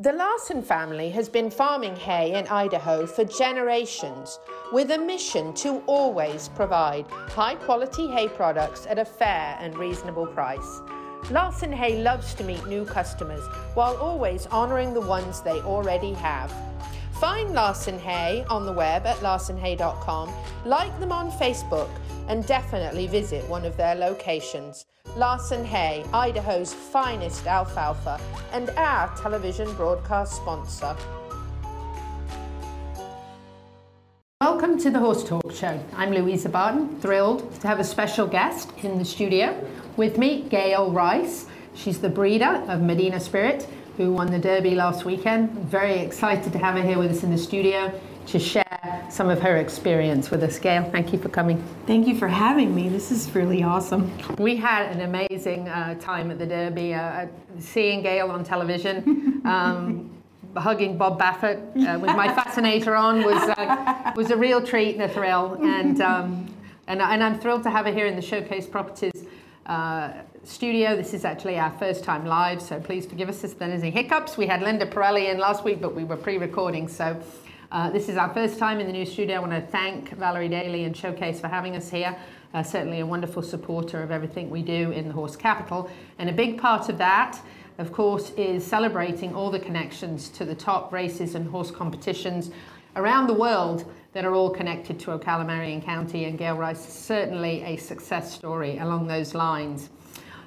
The Larson family has been farming hay in Idaho for generations with a mission to always provide high quality hay products at a fair and reasonable price. Larson Hay loves to meet new customers while always honoring the ones they already have. Find Larson Hay on the web at larsonhay.com, like them on Facebook, and definitely visit one of their locations. Larson Hay, Idaho's finest alfalfa, and our television broadcast sponsor. Welcome to the Horse Talk Show. I'm Louisa Barton, thrilled to have a special guest in the studio with me, Gail Rice. She's the breeder of Medina Spirit, who won the Derby last weekend. Very excited to have her here with us in the studio to share some of her experience with us. Gail, thank you for coming. Thank you for having me. This is really awesome. We had an amazing uh, time at the Derby, uh, seeing Gail on television. Um, Hugging Bob Baffert uh, with my fascinator on was uh, was a real treat and a thrill, and um, and, and I'm thrilled to have her here in the Showcase Properties uh, studio. This is actually our first time live, so please forgive us if there's any hiccups. We had Linda Parelli in last week, but we were pre-recording, so uh, this is our first time in the new studio. I want to thank Valerie Daly and Showcase for having us here. Uh, certainly a wonderful supporter of everything we do in the horse capital. And a big part of that, of course, is celebrating all the connections to the top races and horse competitions around the world that are all connected to Ocala Marion County. And Gail Rice is certainly a success story along those lines.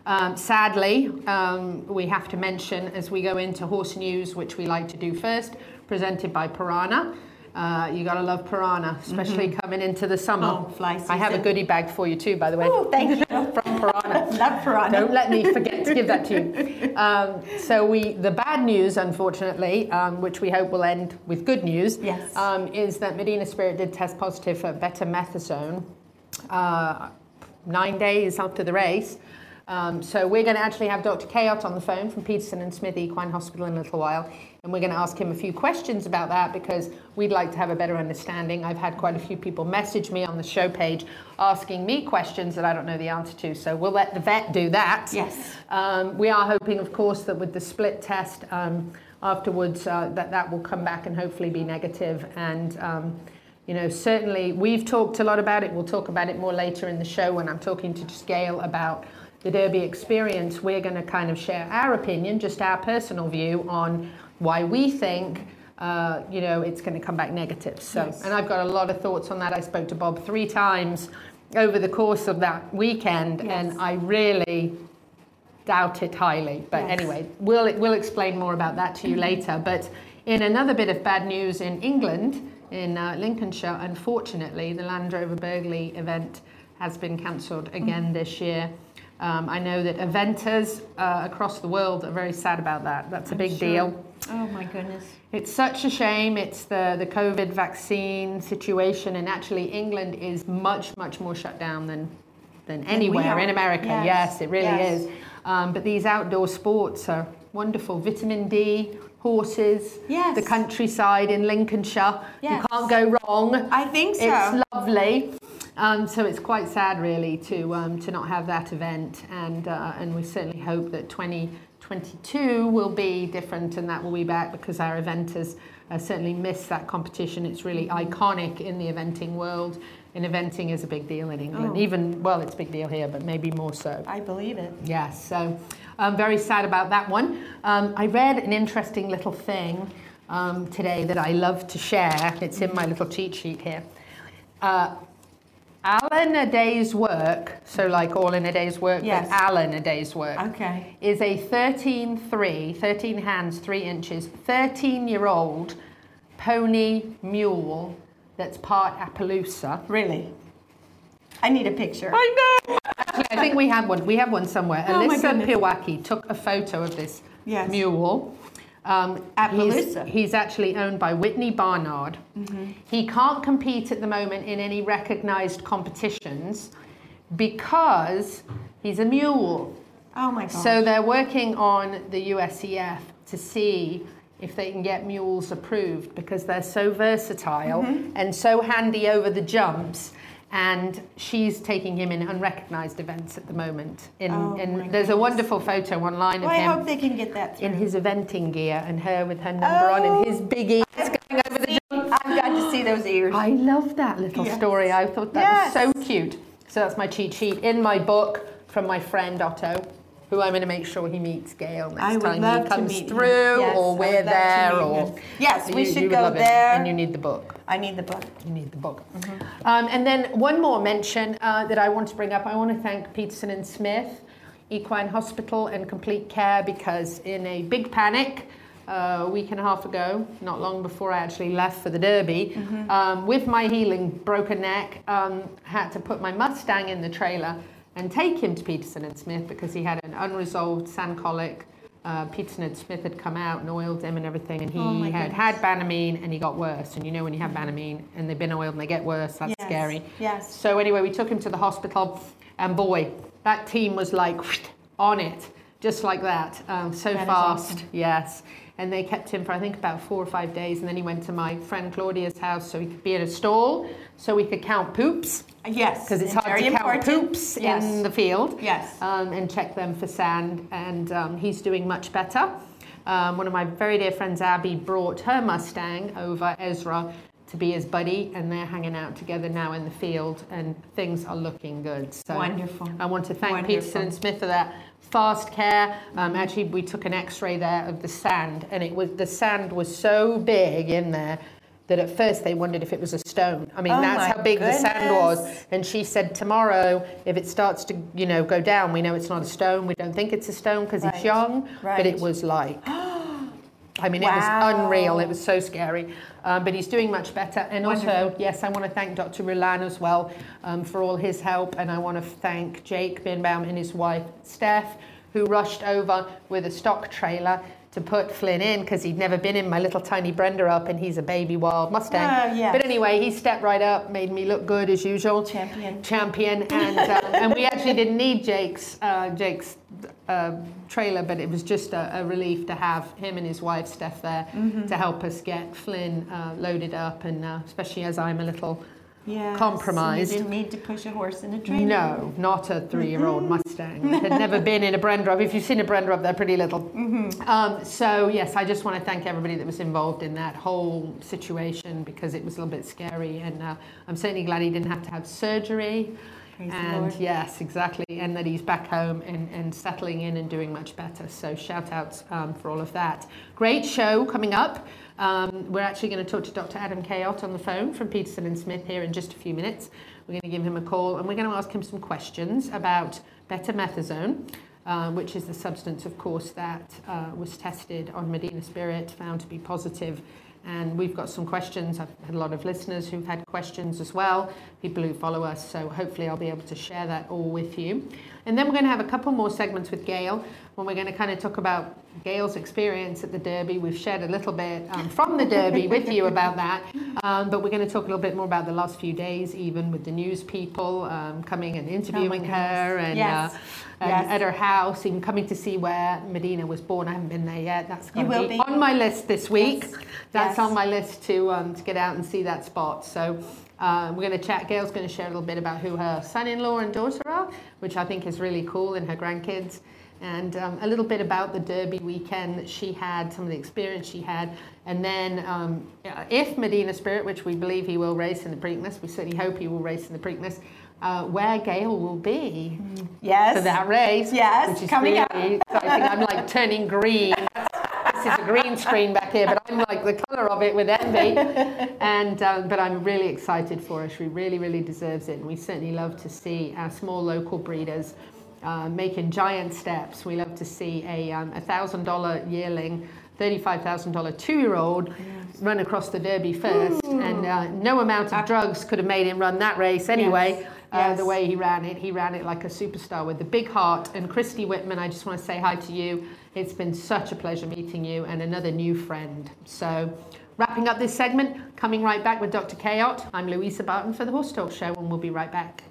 Um, sadly, um, we have to mention as we go into horse news, which we like to do first, presented by Pyranha. Uh, you gotta love Pyranha, especially coming into the summer. Oh, fly I have a goodie bag for you too, by the way. Oh, thank you. From Pyranha. Love Pyranha. Don't let me forget to give that to you. Um, so we, the bad news, unfortunately, um, which we hope will end with good news, Yes. um, is that Medina Spirit did test positive for betamethasone uh, nine days after the race. Um, so we're going to actually have Dr. Kayot on the phone from Peterson and Smith Equine Hospital in a little while, and we're going to ask him a few questions about that because we'd like to have a better understanding. I've had quite a few people message me on the show page asking me questions that I don't know the answer to, so we'll let the vet do that. Yes. Um, we are hoping, of course, that with the split test um, afterwards, uh, that that will come back and hopefully be negative. And um, you know, certainly we've talked a lot about it. We'll talk about it more later in the show when I'm talking to just Gail about the Derby experience. We're going to kind of share our opinion, just our personal view on why we think. Uh, you know, it's going to come back negative. So, and I've got a lot of thoughts on that. I spoke to Bob three times over the course of that weekend, and I really doubt it highly. But Yes. anyway, we'll, we'll explain more about that to you later. But in another bit of bad news in England, in uh, Lincolnshire, unfortunately, the Land Rover Burghley event has been cancelled again this year. Um, I know that eventers uh, across the world are very sad about that. That's a big deal. Oh my goodness. It's such a shame. It's the, the COVID vaccine situation, and actually, England is much, much more shut down than, than anywhere in America. Yes, Yes, it really yes. is. Um, but these outdoor sports are wonderful. Vitamin D, horses, Yes. the countryside in Lincolnshire. Yes. You can't go wrong. I think so. It's lovely. Um, so it's quite sad, really, to um, to not have that event, and uh, and we certainly hope that 2022 will be different, and that will be back because our eventers uh, certainly miss that competition. It's really iconic in the eventing world, and eventing is a big deal in England. Oh. Even well, it's a big deal here, but maybe more so. I believe it. Yes, so I'm very sad about that one. Um, I read an interesting little thing um, today that I love to share. It's in my little cheat sheet here. Uh, Alan a day's work, so like all in a day's work, Yes. but Alan a day's work, Okay. is a 13 3, 13 hands, 3 inches, 13 year old pony mule that's part Appaloosa. Really. I need a picture. I know. Actually, I think we have one. We have one somewhere. Oh, Alyssa. Piwaki took a photo of this Yes. mule. Um. Mm-hmm. he's, he's actually owned by Whitney Barnard. He can't compete at the moment in any recognized competitions because he's a mule. Oh my gosh. So they're working on the USEF to see if they can get mules approved because they're so versatile Mm-hmm. and so handy over the jumps. And she's taking him in unrecognized events at the moment. In, Oh, in- there's a wonderful photo online well, of him. I hope they can get that through. in his eventing gear and her with her number on and his big ears oh, going over the. I've got to see those ears. I love that little Yes. story. I thought that Yes. was so cute. So that's my cheat sheet in my book from my friend Otto, who I'm going to make sure he meets Gail next I time he comes through, Yes, or we're there, or. Yes, we you- should you go it, there. and you need the book. I need the book. You need the book. Mm-hmm. Um, and then one more mention uh, that I want to bring up. I want to thank Peterson and Smith, Equine Hospital and Complete Care, because in a big panic uh, a week and a half ago, not long before I actually left for the Derby, Mm-hmm. um, with my healing broken neck, um, had to put my Mustang in the trailer and take him to Peterson and Smith because he had an unresolved sand colic. Uh, Peterson and Smith had come out and oiled him and everything, and he Oh had goodness. had Banamine and he got worse. And you know when you have Banamine and they've been oiled and they get worse, that's Yes, scary. yes. So anyway, we took him to the hospital, and boy, that team was like on it, just like that, um, so That fast. awesome. Yes. And they kept him for I think about four or five days, and then he went to my friend Claudia's house so he could be in a stall, so we could count poops Yes. because it's hard to count poops yes. in the field. Yes. Um, and check them for sand, and um, he's doing much better. Um, one of my very dear friends, Abby, brought her Mustang over Ezra to be his buddy, and they're hanging out together now in the field, and things are looking good. So Wonderful. I want to thank Wonderful. Peterson and Smith for that fast care. Um, actually, we took an X-ray there of the sand, and it was the sand was so big in there that at first they wondered if it was a stone. I mean, Oh that's how big the sand was. And she said, tomorrow, if it starts to, you know, go down, we know it's not a stone. We don't think it's a stone because Right. he's young. But it was like, I mean, it was unreal. It was so scary. Um, but he's doing much better. And also, Wonderful. yes, I want to thank Dr. Rulan as well um, for all his help. And I want to thank Jake Birnbaum and his wife, Steph, who rushed over with a stock trailer to put Flynn in because he'd never been in my little tiny Brenderup and he's a baby wild Mustang. Oh, yes. But anyway, he stepped right up, made me look good as usual. Champion. Champion. And, um, and we actually didn't need Jake's, uh, Jake's uh, trailer, but it was just a, a relief to have him and his wife, Steph, there Mm-hmm. to help us get Flynn uh, loaded up. And uh, especially as I'm a little Yes, compromised. You didn't need to push a horse in a trailer. no, not a three-year-old Mustang. Had never been in a Brenda. If you've seen a Brenderup, they're pretty little. Um, so yes, I just want to thank everybody that was involved in that whole situation because it was a little bit scary, and uh, I'm certainly glad he didn't have to have surgery. Praise and yes, exactly, and that he's back home and, and settling in and doing much better. So shout outs um, for all of that. Great show coming up. Um, we're actually going to talk to Dr. Adam Kayot on the phone from Peterson and Smith here in just a few minutes. We're going to give him a call and we're going to ask him some questions about betamethasone, uh, which is the substance, of course, that uh, was tested on Medina Spirit, found to be positive. And we've got some questions. I've had a lot of listeners who've had questions as well, people who follow us. So hopefully I'll be able to share that all with you. And then we're going to have a couple more segments with Gail when we're going to kind of talk about Gail's experience at the Derby. We've shared a little bit um, from the Derby with you about that, um, but we're going to talk a little bit more about the last few days, even with the news people um, coming and interviewing her and, Yes. uh, and Yes. at her house, even coming to see where Medina was born. I haven't been there yet. That's going to be, be. on my list this week. Yes. That's on my list to um, to get out and see that spot. So. Uh, we're going to chat. Gail's going to share a little bit about who her son-in-law and daughter are, which I think is really cool, and her grandkids, and um, a little bit about the Derby weekend that she had, some of the experience she had, and then um, if Medina Spirit, which we believe he will race in the Preakness, we certainly hope he will race in the Preakness, uh, where Gail will be Yes. for that race. Yes, which is coming up. really exciting. I'm like turning green. This is a green screen back here, but I'm like the colour of it with envy. And um, but I'm really excited for her. She really, really deserves it, and we certainly love to see our small local breeders. Uh, making giant steps. We love to see a um, thousand dollar yearling, thirty-five thousand dollar two-year-old run across the Derby first, and uh, no amount of drugs could have made him run that race anyway. Uh, the way he ran it, he ran it like a superstar with a big heart. And Christy Whitman, I just want to say hi to you. It's been such a pleasure meeting you and another new friend. So, wrapping up this segment, coming right back with Dr. Kayot. I'm Louisa Barton for the Horse Talk Show, and we'll be right back.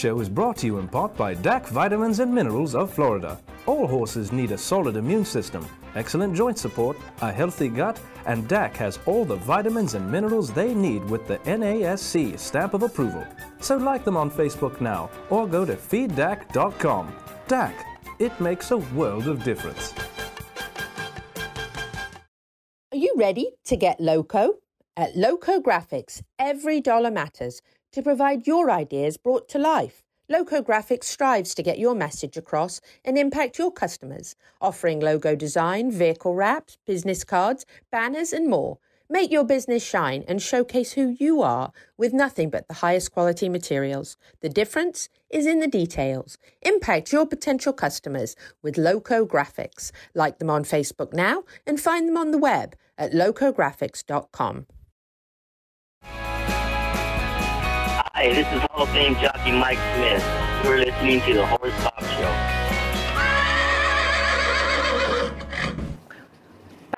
Show is brought to you in part by DAC Vitamins and Minerals of Florida. All horses need a solid immune system, excellent joint support, a healthy gut, and DAC has all the vitamins and minerals they need with the NASC stamp of approval. So like them on Facebook now or go to feeddac.com. DAC, it makes a world of difference. Are you ready to get loco? At Loco Graphics, every dollar matters to provide your ideas brought to life. Loco Graphics strives to get your message across and impact your customers, offering logo design, vehicle wraps, business cards, banners, and more. Make your business shine and showcase who you are with nothing but the highest quality materials. The difference is in the details. Impact your potential customers with Loco Graphics. Like them on Facebook now and find them on the web at locographics.com. Hi, this is Hall of Fame jockey Mike Smith. You're listening to the Horse Talk Show.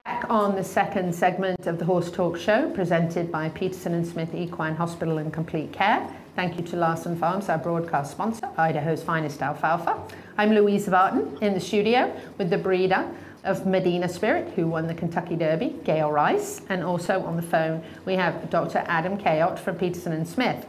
Back on the second segment of the Horse Talk Show, presented by Peterson and Smith Equine Hospital and Complete Care. Thank you to Larson Farms, our broadcast sponsor, Idaho's finest alfalfa. I'm Louise Barton in the studio with the breeder of Medina Spirit, who won the Kentucky Derby, Gail Rice, and also on the phone we have Dr. Adam Kayot from Peterson and Smith.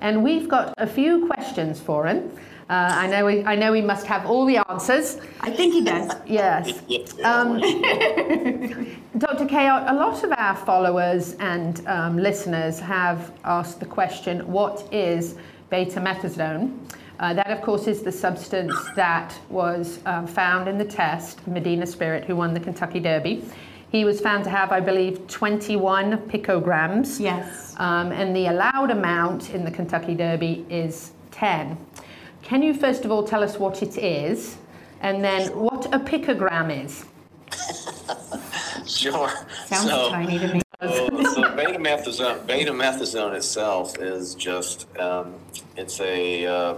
And we've got a few questions for him. Uh, I know we, I know he must have all the answers. I think he does. Yes. Um, Dr. Kayot, a lot of our followers and um, listeners have asked the question, what is betamethasone? Uh, that, of course, is the substance that was um, found in the test, Medina Spirit, who won the Kentucky Derby. He was found to have, I believe, 21 picograms. Yes. Um, and the allowed amount in the Kentucky Derby is 10. Can you first of all tell us what it is, and then what a picogram is? Sure. Sounds so, tiny to me. us. So, so betamethasone, betamethasone itself is just um, it's a uh,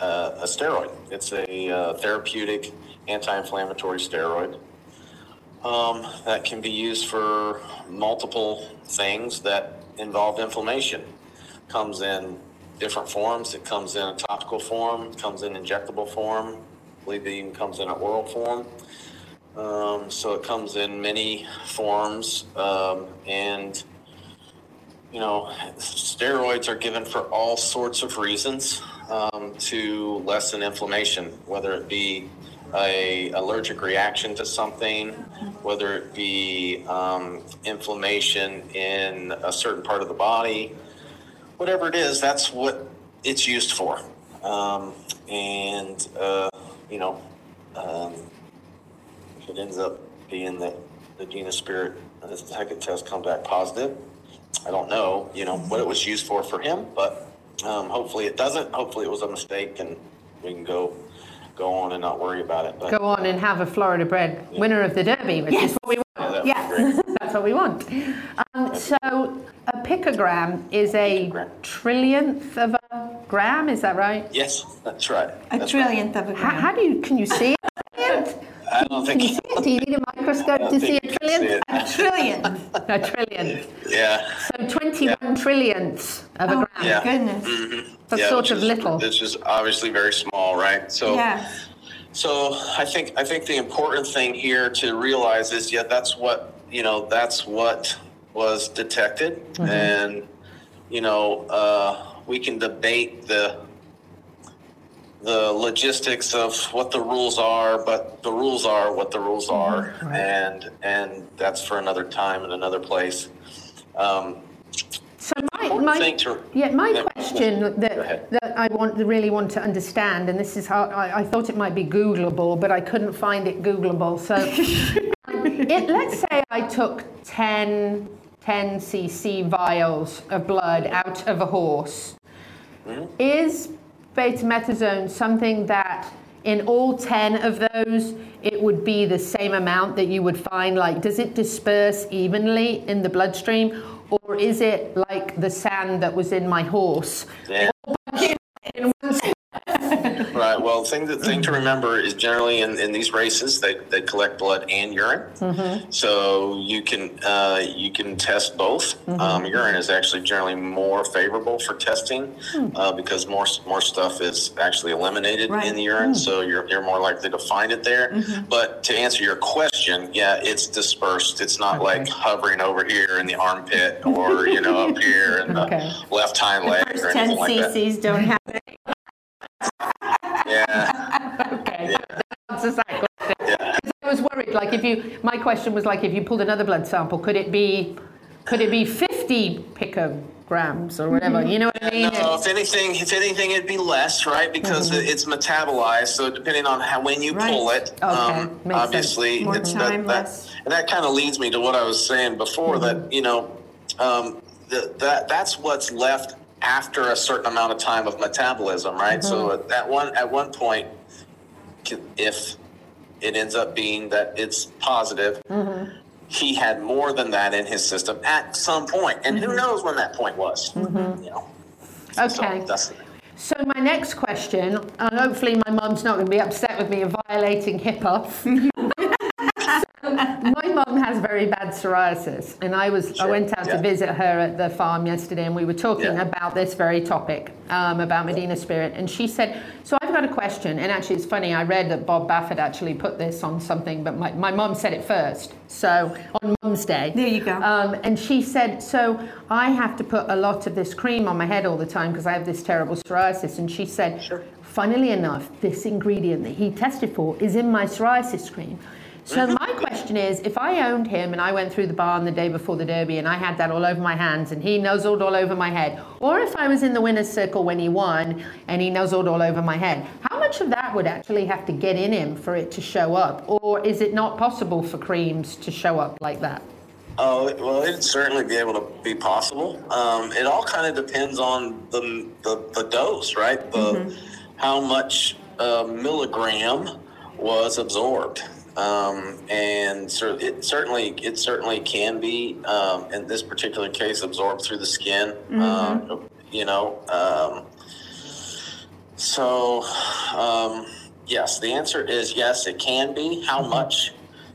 uh, a steroid. It's a uh, therapeutic anti-inflammatory steroid um, that can be used for multiple things that involve inflammation. Comes in different forms. It comes in a topical form. Comes in injectable form. I believe it even comes in an oral form. Um, so it comes in many forms, um, and you know, steroids are given for all sorts of reasons um, to lessen inflammation, whether it be a allergic reaction to something, whether it be um, inflammation in a certain part of the body, whatever it is, that's what it's used for. Um, and uh, you know, um, if it ends up being that Medina Spirit second test come back positive, I don't know, you know, what it was used for for him, but um, hopefully it doesn't. Hopefully it was a mistake, and we can go go on and not worry about it. But Go on and have a Florida bred winner of the Derby, which is what we want. that would be great. That's what we want. Um, so a picogram is a trillionth of a gram, is that right? Yes, that's right. A That's trillionth of a gram. how do you, can you see it? I don't Can you think. See it? Do you need a microscope to don't see a trillion? see. A trillion. A trillion. Yeah. So 21 trillionths of a Oh, gram. Yeah. goodness. Mhm. That's Yeah, sort of is- little. This is obviously very small, right? So, Yeah. so I think I think the important thing here to realize is, yeah, that's what you know. That's what was detected, Mm-hmm. and you know, uh, we can debate the the logistics of what the rules are, but the rules are what the rules are, and and that's for another time and another place. Um, So my, my, to- yeah, my Yeah, question that, that I want really want to understand, and this is how I, I thought it might be Googleable, but I couldn't find it Googleable. So it, let's say I took 10, 10 cc vials of blood out of a horse. Is betamethasone something that in all 10 of those it would be the same amount that you would find like does it disperse evenly in the bloodstream or is it like the sand that was in my horse yeah. in one Right. Well, thing the thing to remember is generally in, in these races they, they collect blood and urine, so you can uh, you can test both. Um, urine is actually generally more favorable for testing uh, because more more stuff is actually eliminated Right. in the urine, so you're you're more likely to find it there. But to answer your question, yeah, it's dispersed. It's not like hovering over here in the armpit or you know up here in the Okay. left hind leg or First 10 anything like that. cc's don't have it. Yeah. okay that answers that 'Cause i was worried like if you my question was like if you pulled another blood sample could it be could it be 50 picograms or whatever you know what i mean No, if anything, if anything, it'd be less, right? Because it it's metabolized. So depending on how when you Right. pull it, Okay, um, obviously, More it's time, that, less. that, and that kind of leads me to what I was saying before. That you know, um, the, that that's what's left after a certain amount of time of metabolism, right? So mm-hmm. at one at one point, if it ends up being that it's positive. Mm-hmm. He had more than that in his system at some point, and who mm-hmm. knows when that point was? You know, So okay that's So my next question, and hopefully my mum's not going to be upset with me of violating HIPAA. So, my mum has very bad psoriasis, and I was I went out yeah. to visit her at the farm yesterday, and we were talking Yeah. about this very topic um, about Medina Spirit, and she said, "So I've got a question." And actually, it's funny. I read that Bob Baffert actually put this on something, but my my mum said it first. So on Mum's Day, There you go. um, and she said, So I have to put a lot of this cream on my head all the time because I have this terrible psoriasis. And she said, Funnily enough, this ingredient that he tested for is in my psoriasis cream. So my question is, if I owned him and I went through the barn the day before the Derby and I had that all over my hands and he nuzzled all over my head, or if I was in the winner's circle when he won and he nuzzled all over my head, how much of that would actually have to get in him for it to show up? Or is it not possible for creams to show up like that? Oh well, it'd certainly be able to be possible. Um, it all kind of depends on the the, the dose, right? The how much uh, milligram was absorbed. Um, and cer- it certainly it certainly can be um, in this particular case absorbed through the skin. Um, you know, um, so um, yes, the answer is yes. It can be. How much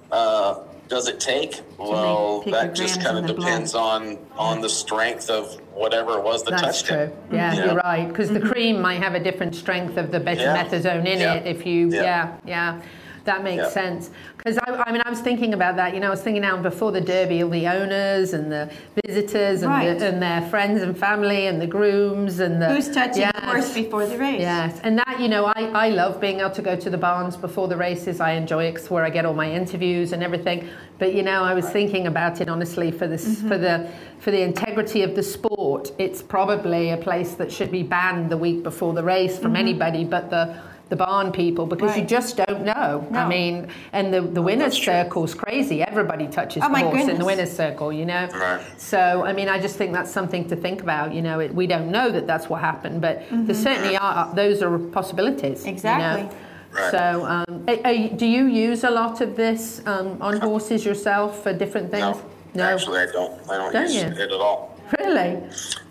uh, does it take? Well, that just kind of the depends on on the strength of whatever it was that That's touched true. it. Yeah, You you're right. Because the cream might have a different strength of the Yeah. betamethasone in Yeah. it. If you, Yeah. yeah, yeah, that makes Yeah. sense. Because I, I mean, I was thinking about that. You know, I was thinking now before the Derby, all the owners and the visitors and, Right. the, and their friends and family and the grooms and the Who's touching Yes. the horse before the race? Yes, and that you know, I, I love being able to go to the barns before the races. I enjoy it 'cause where I get all my interviews and everything. But you know, I was thinking about it honestly for this Mm-hmm. for the for the integrity of the sport. It's probably a place that should be banned the week before the race from Mhm. anybody but the the barn people because you just don't know. I mean, and the the winners circle's crazy. Everybody touches Oh, the my horse in the winners circle, you know. Right. So, I mean, I just think that's something to think about. You know, it, we don't know that that's what happened, but there certainly are. Those are possibilities. you know. Mm-hmm. Exactly. Right. So, um, are- are do you use a lot of this um, on horses yourself for different things? No, actually, I don't. I don't, Don't use you? it at all. Really?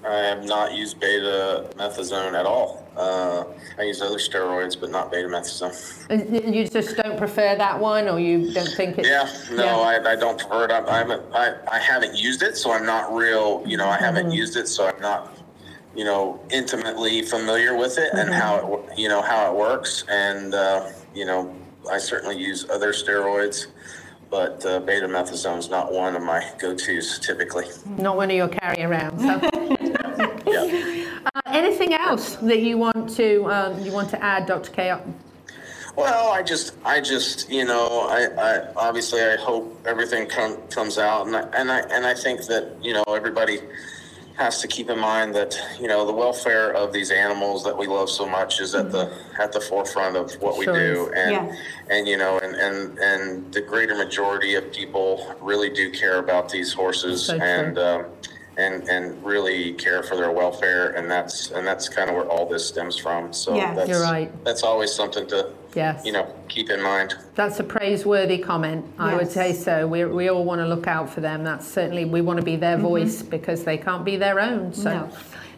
I have not used betamethasone at all. Uh, I use other steroids, but not betamethasone. You just don't prefer that one, or you don't think it's? Yeah, no, I, I don't prefer it. I, I haven't. I, I haven't used it, so I'm not real. You know, I haven't Mm-hmm. used it, so I'm not. You know, intimately familiar with it and Mm-hmm. how it. You know how it works, and uh, you know, I certainly use other steroids, but uh, betamethasone is not one of my go-tos typically. Not one of your carry arounds. Huh? Yeah. uh, anything else that you want to um, you want to add, Dr. K? Well, I just, I just, you know, I, I obviously I hope everything com- comes out, and I, and I and I think that you know everybody has to keep in mind that you know the welfare of these animals that we love so much is at the at the forefront of what we Sure do, and Yeah. and you know, and and and the greater majority of people really do care about these horses, So and. Um, and, and really care for their welfare, and that's and that's kind of where all this stems from. So Yeah. that's, You're right. That's always something to Yes. you know, keep in mind. That's a praiseworthy comment. I would say so. We, we all want to look out for them. That's certainly, we want to be their mm-hmm. voice because they can't be their own. So, No.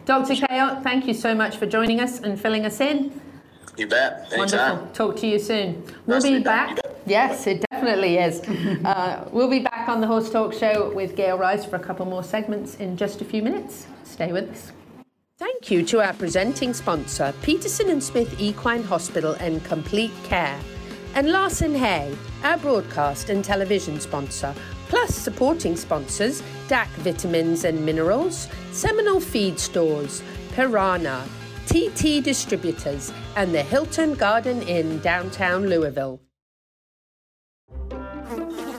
Dr. Kayot, thank you so much for joining us and filling us in. You bet. Anytime. Wonderful. Talk to you soon. We'll Nice be be back. back. You bet. Yes, it definitely is. uh, we'll be back on the Horse Talk Show with Gail Rice for a couple more segments in just a few minutes. Stay with us. Thank you to our presenting sponsor, Peterson and Smith Equine Hospital and Complete Care, and Larson Hay, our broadcast and television sponsor, plus supporting sponsors DAC Vitamins and Minerals, Seminole Feed Stores, Pyranha, TT Distributors, and the Hilton Garden Inn downtown Louisville.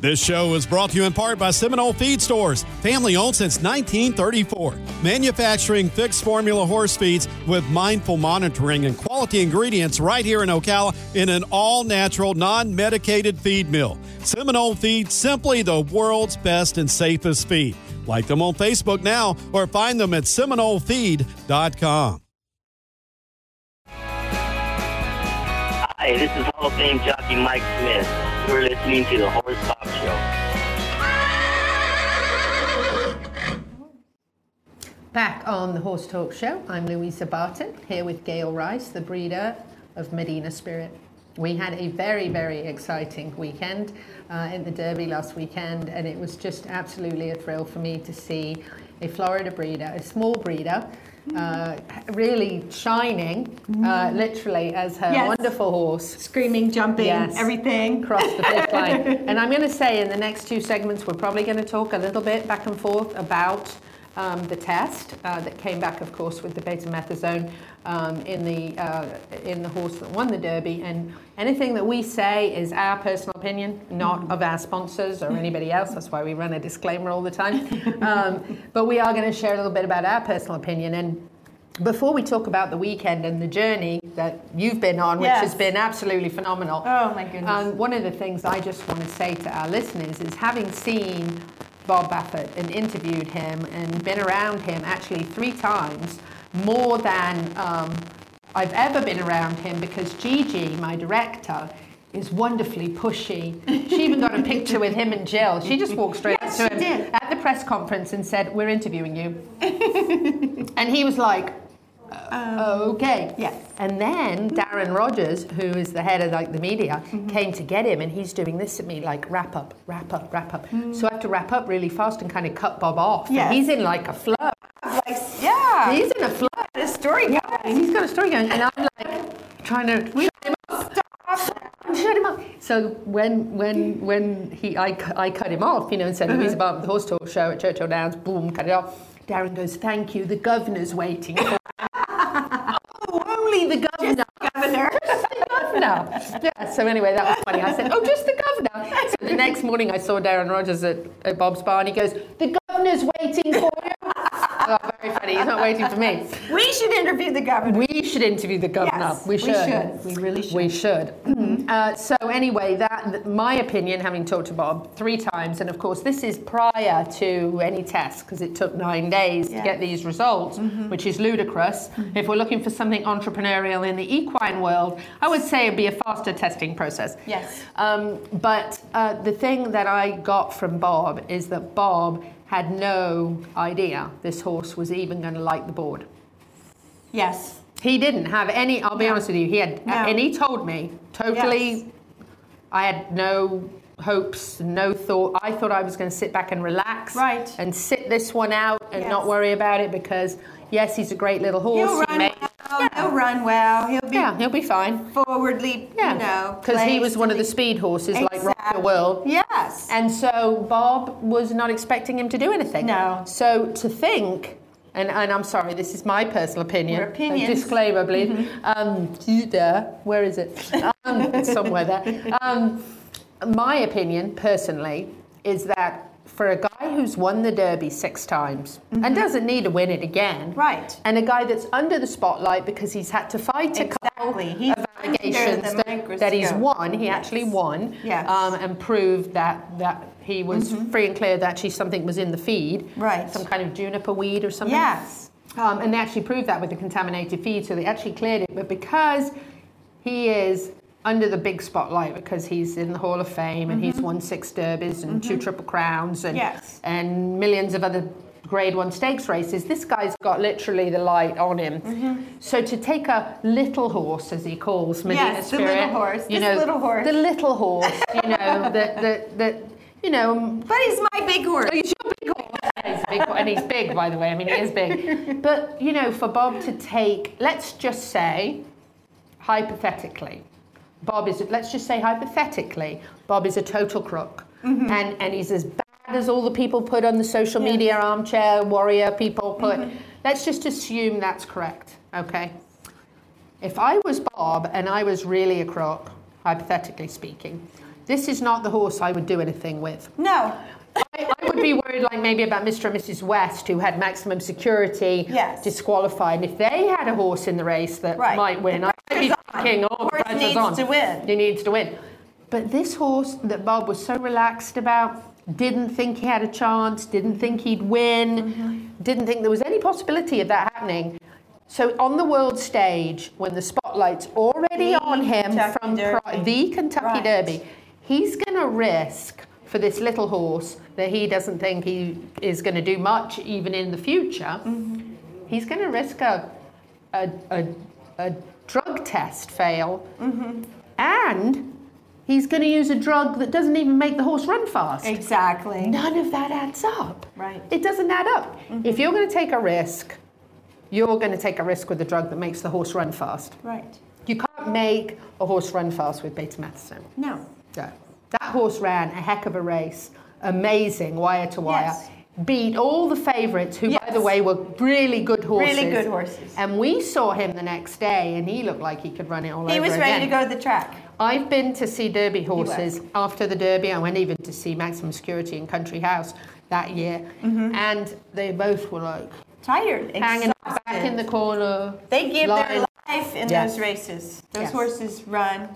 This show is brought to you in part by Seminole Feed Stores, family owned since 1934. Manufacturing fixed formula horse feeds with mindful monitoring and quality ingredients right here in Ocala in an all natural, non medicated feed mill. Seminole Feed, simply the world's best and safest feed. Like them on Facebook now or find them at SeminoleFeed.com. Hi, this is Hall of Fame jockey Mike Smith. Listening to the Horse Pop Show. Back on the Horse Talk Show, I'm Louisa Barton, here with Gail Rice, the breeder of Medina Spirit. We had a very, very exciting weekend uh, in the Derby last weekend, and it was just absolutely a thrill for me to see a Florida breeder, a small breeder, uh, really shining, uh, literally, as her Yes. wonderful horse Screaming, jumping, Yes. everything. across the finish line. And I'm going to say in the next two segments, we're probably going to talk a little bit back and forth about um, the test uh, that came back, of course, with the betamethasone um, in the uh, in the horse that won the Derby. And anything that we say is our personal opinion, not of our sponsors or anybody else. That's why we run a disclaimer all the time. Um, but we are going to share a little bit about our personal opinion and. Before we talk about the weekend and the journey that you've been on, which Yes. has been absolutely phenomenal, Oh my goodness. um, one of the things I just want to say to our listeners is having seen Bob Baffert and interviewed him and been around him actually three times, more than um, I've ever been around him because Gigi, my director, is wonderfully pushy. She even got a picture with him and Jill. She just walked straight Yes, up to him did. at the press conference and said, We're interviewing you. and he was like, okay. Yes. And then Darren Rogers, who is the head of like the media, Mm-hmm. came to get him, and he's doing this at me like wrap up, wrap up, wrap up. Mm. So I have to wrap up really fast and kind of cut Bob off. Yeah. He's in like a flow. Like, yeah. He's in a flow. a story Yes, going. he's got a story going, and I'm like trying to shut him up. Shut him up. So when when when he I, I cut him off, you know, and said Uh-huh. he's about the horse talk show at Churchill Downs. Boom, cut it off. Darren goes, "Thank you. The governor's waiting." for oh, only the governor. Governor. Just the governor. Yeah, so anyway, that was funny. I said, oh, just the governor. So the next morning I saw Darren Rogers at, at Bob's bar and he goes, the governor's waiting for you. oh, very funny. He's not waiting for me. We should interview the governor. We should interview the governor. Yes, we we should. should. We really should. We should. Uh, so anyway, that my opinion, having talked to Bob three times, and of course this is prior to any test because it took nine days Yeah. to get these results, Mm-hmm. which is ludicrous. If we're looking for something entrepreneurial in the equine world, I would say it'd be a faster testing process. Yes. Um, but uh, the thing that I got from Bob is that Bob had no idea this horse was even going to like the board. Yes. He didn't have any. I'll be No. honest with you. He had, No. and he told me totally. Yes. I had no hopes, no thought. I thought I was going to sit back and relax, Right. and sit this one out and Yes. not worry about it because yes, he's a great little horse. He'll He run may- well. He'll run well. He'll be yeah, he'll be fine. forwardly, Yeah, you know. because he was one of the speed horses, like Rock the World. Yes. And so Bob was not expecting him to do anything. No. So to think, and, and I'm sorry, this is my personal opinion. A disclaimer, please. Um, there, where is it? Um, somewhere there. Um, my opinion, personally, is that for a guy who's won the Derby six times and doesn't need to win it again, Mm-hmm. Right. and a guy that's under the spotlight because he's had to fight a Exactly. couple He's of allegations that, that he's won. He Yes. actually won Yes. um, and proved that that he was free and clear that actually something was in the feed, Mm-hmm. Right. Some kind of juniper weed or something. Yes. Um, and they actually proved that with the contaminated feed, so they actually cleared it. But because he is under the big spotlight, because he's in the Hall of Fame and he's won six derbies and two triple crowns and Mm-hmm. Yes. and millions of other grade one stakes races, this guy's got literally the light on him. Mm-hmm. So to take a little horse, as he calls Medina Yes, the little horse, you this know, little horse. the little horse, you know, that that that you know. But he's my big horse. Oh, he's your big horse. He's, big, and he's big, by the way. I mean, he is big. But, you know, for Bob to take, let's just say, hypothetically, Bob is, let's just say hypothetically, Bob is a total crook. Mm-hmm. And, and he's as bad as all the people put on the social media armchair warrior people put. Mm-hmm. Let's just assume that's correct, okay? If I was Bob and I was really a crook, hypothetically speaking, this is not the horse I would do anything with. No. Would be worried, like maybe about Mr. and Mrs. West, who had maximum security, Yes. disqualified. And if they had a horse in the race that Right. might win, I'd be pressure's on. horse needs on. to win. He needs to win. But this horse that Bob was so relaxed about, didn't think he had a chance, didn't think he'd win, Mm-hmm. didn't think there was any possibility of that happening. So on the world stage, when the spotlight's already The on him Kentucky from Derby. pri- the Kentucky Right. Derby, he's going to risk for this little horse that he doesn't think he is going to do much even in the future. Mm-hmm. He's going to risk a, a, a, a drug test fail, Mm-hmm. and he's going to use a drug that doesn't even make the horse run fast. Exactly. None of that adds up. Right. It doesn't add up. If you're going to take a risk, you're going to take a risk with a drug that makes the horse run fast. Right. You can't make a horse run fast with betamethasone. No. No. That horse ran a heck of a race, amazing wire to wire. Yes. beat all the favourites, who, by the way, were really good horses. Really good horses. And we saw him the next day, and he looked like he could run it all He over He was again. ready to go to the track. I've been to see Derby horses after the Derby. I went even to see Maximum Security in Country House that year, Mm-hmm. and they both were like Tired, hanging exhausted. back in the corner. They give lying- their life in Yes. those races. Those Yes. horses run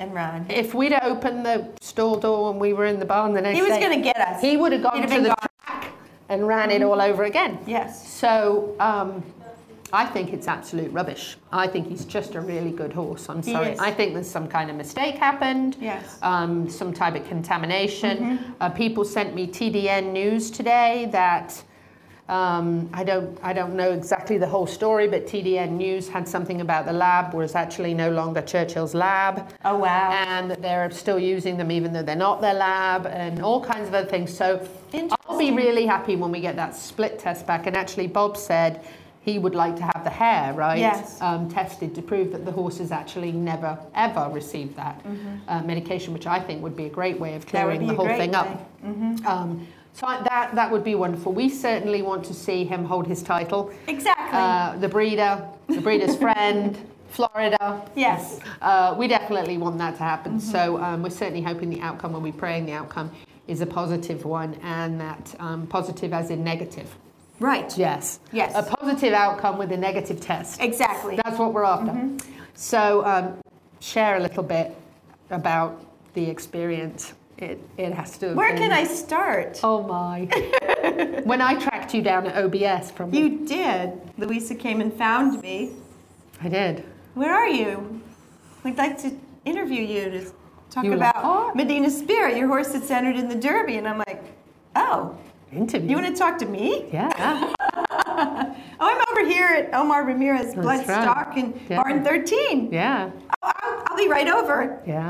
and run. If we'd have opened the stall door when we were in the barn the next He was gonna get us. He would have gone to the gone. track and ran it all over again. Yes. So um, I think it's absolute rubbish. I think he's just a really good horse. I'm sorry. I think there's some kind of mistake happened. Yes. Um, some type of contamination. Mm-hmm. Uh, people sent me TDN news today that. Um, I don't I don't know exactly the whole story, but TDN News had something about the lab was actually no longer Churchill's lab. Oh wow! And that they're still using them even though they're not their lab, and all kinds of other things. So I'll be really happy when we get that split test back. And actually, Bob said he would like to have the hair right Yes. um, tested to prove that the horses actually never ever received that Mhm. uh, medication, which I think would be a great way of clearing the whole thing up. way. Mhm. Um, so I, that that would be wonderful. We certainly want to see him hold his title. Exactly. Uh, the breeder, the breeder's friend, Florida. Yes. Uh, we definitely want that to happen. Mm-hmm. So um, we're certainly hoping the outcome, when we praying the outcome, is a positive one, and that um, positive as in negative. Right. Yes. Yes. A positive outcome with a negative test. Exactly. That's what we're after. So um, share a little bit about the experience. It, it has to. Where been- can I start? Oh my! when I tracked you down at OBS from You did. Louisa came and found me. I did. Where are you? We'd like to interview you to talk You were like, about Medina Spirit, your horse that's entered in the Derby. And I'm like, oh. Interview? You want to talk to me? Yeah. oh, I'm over here at Omar Ramirez Bloodstock right. in Yeah. Barn 13. Yeah. Oh, I'll, I'll be right over. Yeah.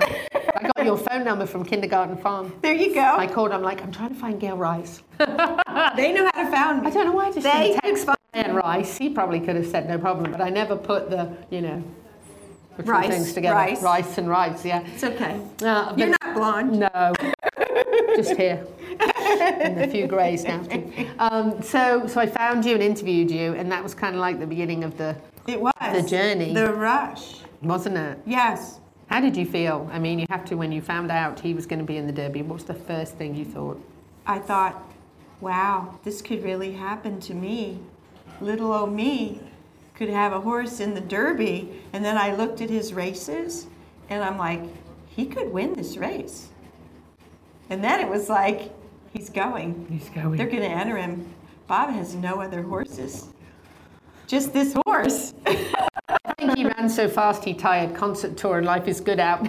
I got your phone number from Kindergarten Farm. There you go. I called. I'm like, I'm trying to find Gail Rice. They know how to find me. I don't know why I just They text Brian Rice. He probably could have said no problem, but I never put the, you know, the two Rice, things together. rice. rice and rice. Yeah. It's okay. Uh, You're not blonde. No. Just here. and a few greys now too. Um, so, so I found you and interviewed you, and that was kind of like the beginning of the It was. the journey, The rush. wasn't it? Yes. How did you feel? I mean, you have to when you found out he was going to be in the Derby. What was the first thing you thought? I thought, wow, this could really happen to me. Little old me could have a horse in the Derby. And then I looked at his races and I'm like, he could win this race. And then it was like, he's going. He's going. They're going to enter him. Bob has no other horses, just this horse. I think he ran so fast he tired concert tour and life is good out.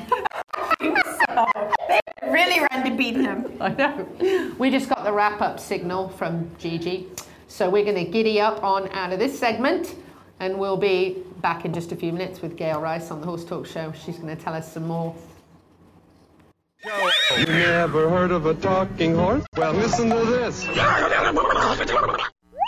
so they really ran to beat him. I know. We just got the wrap up signal from Gigi. So we're going to giddy up on out of this segment and we'll be back in just a few minutes with Gail Rice on the Horse Talk Show. She's going to tell us some more. You never heard of a talking horse? Well, listen to this.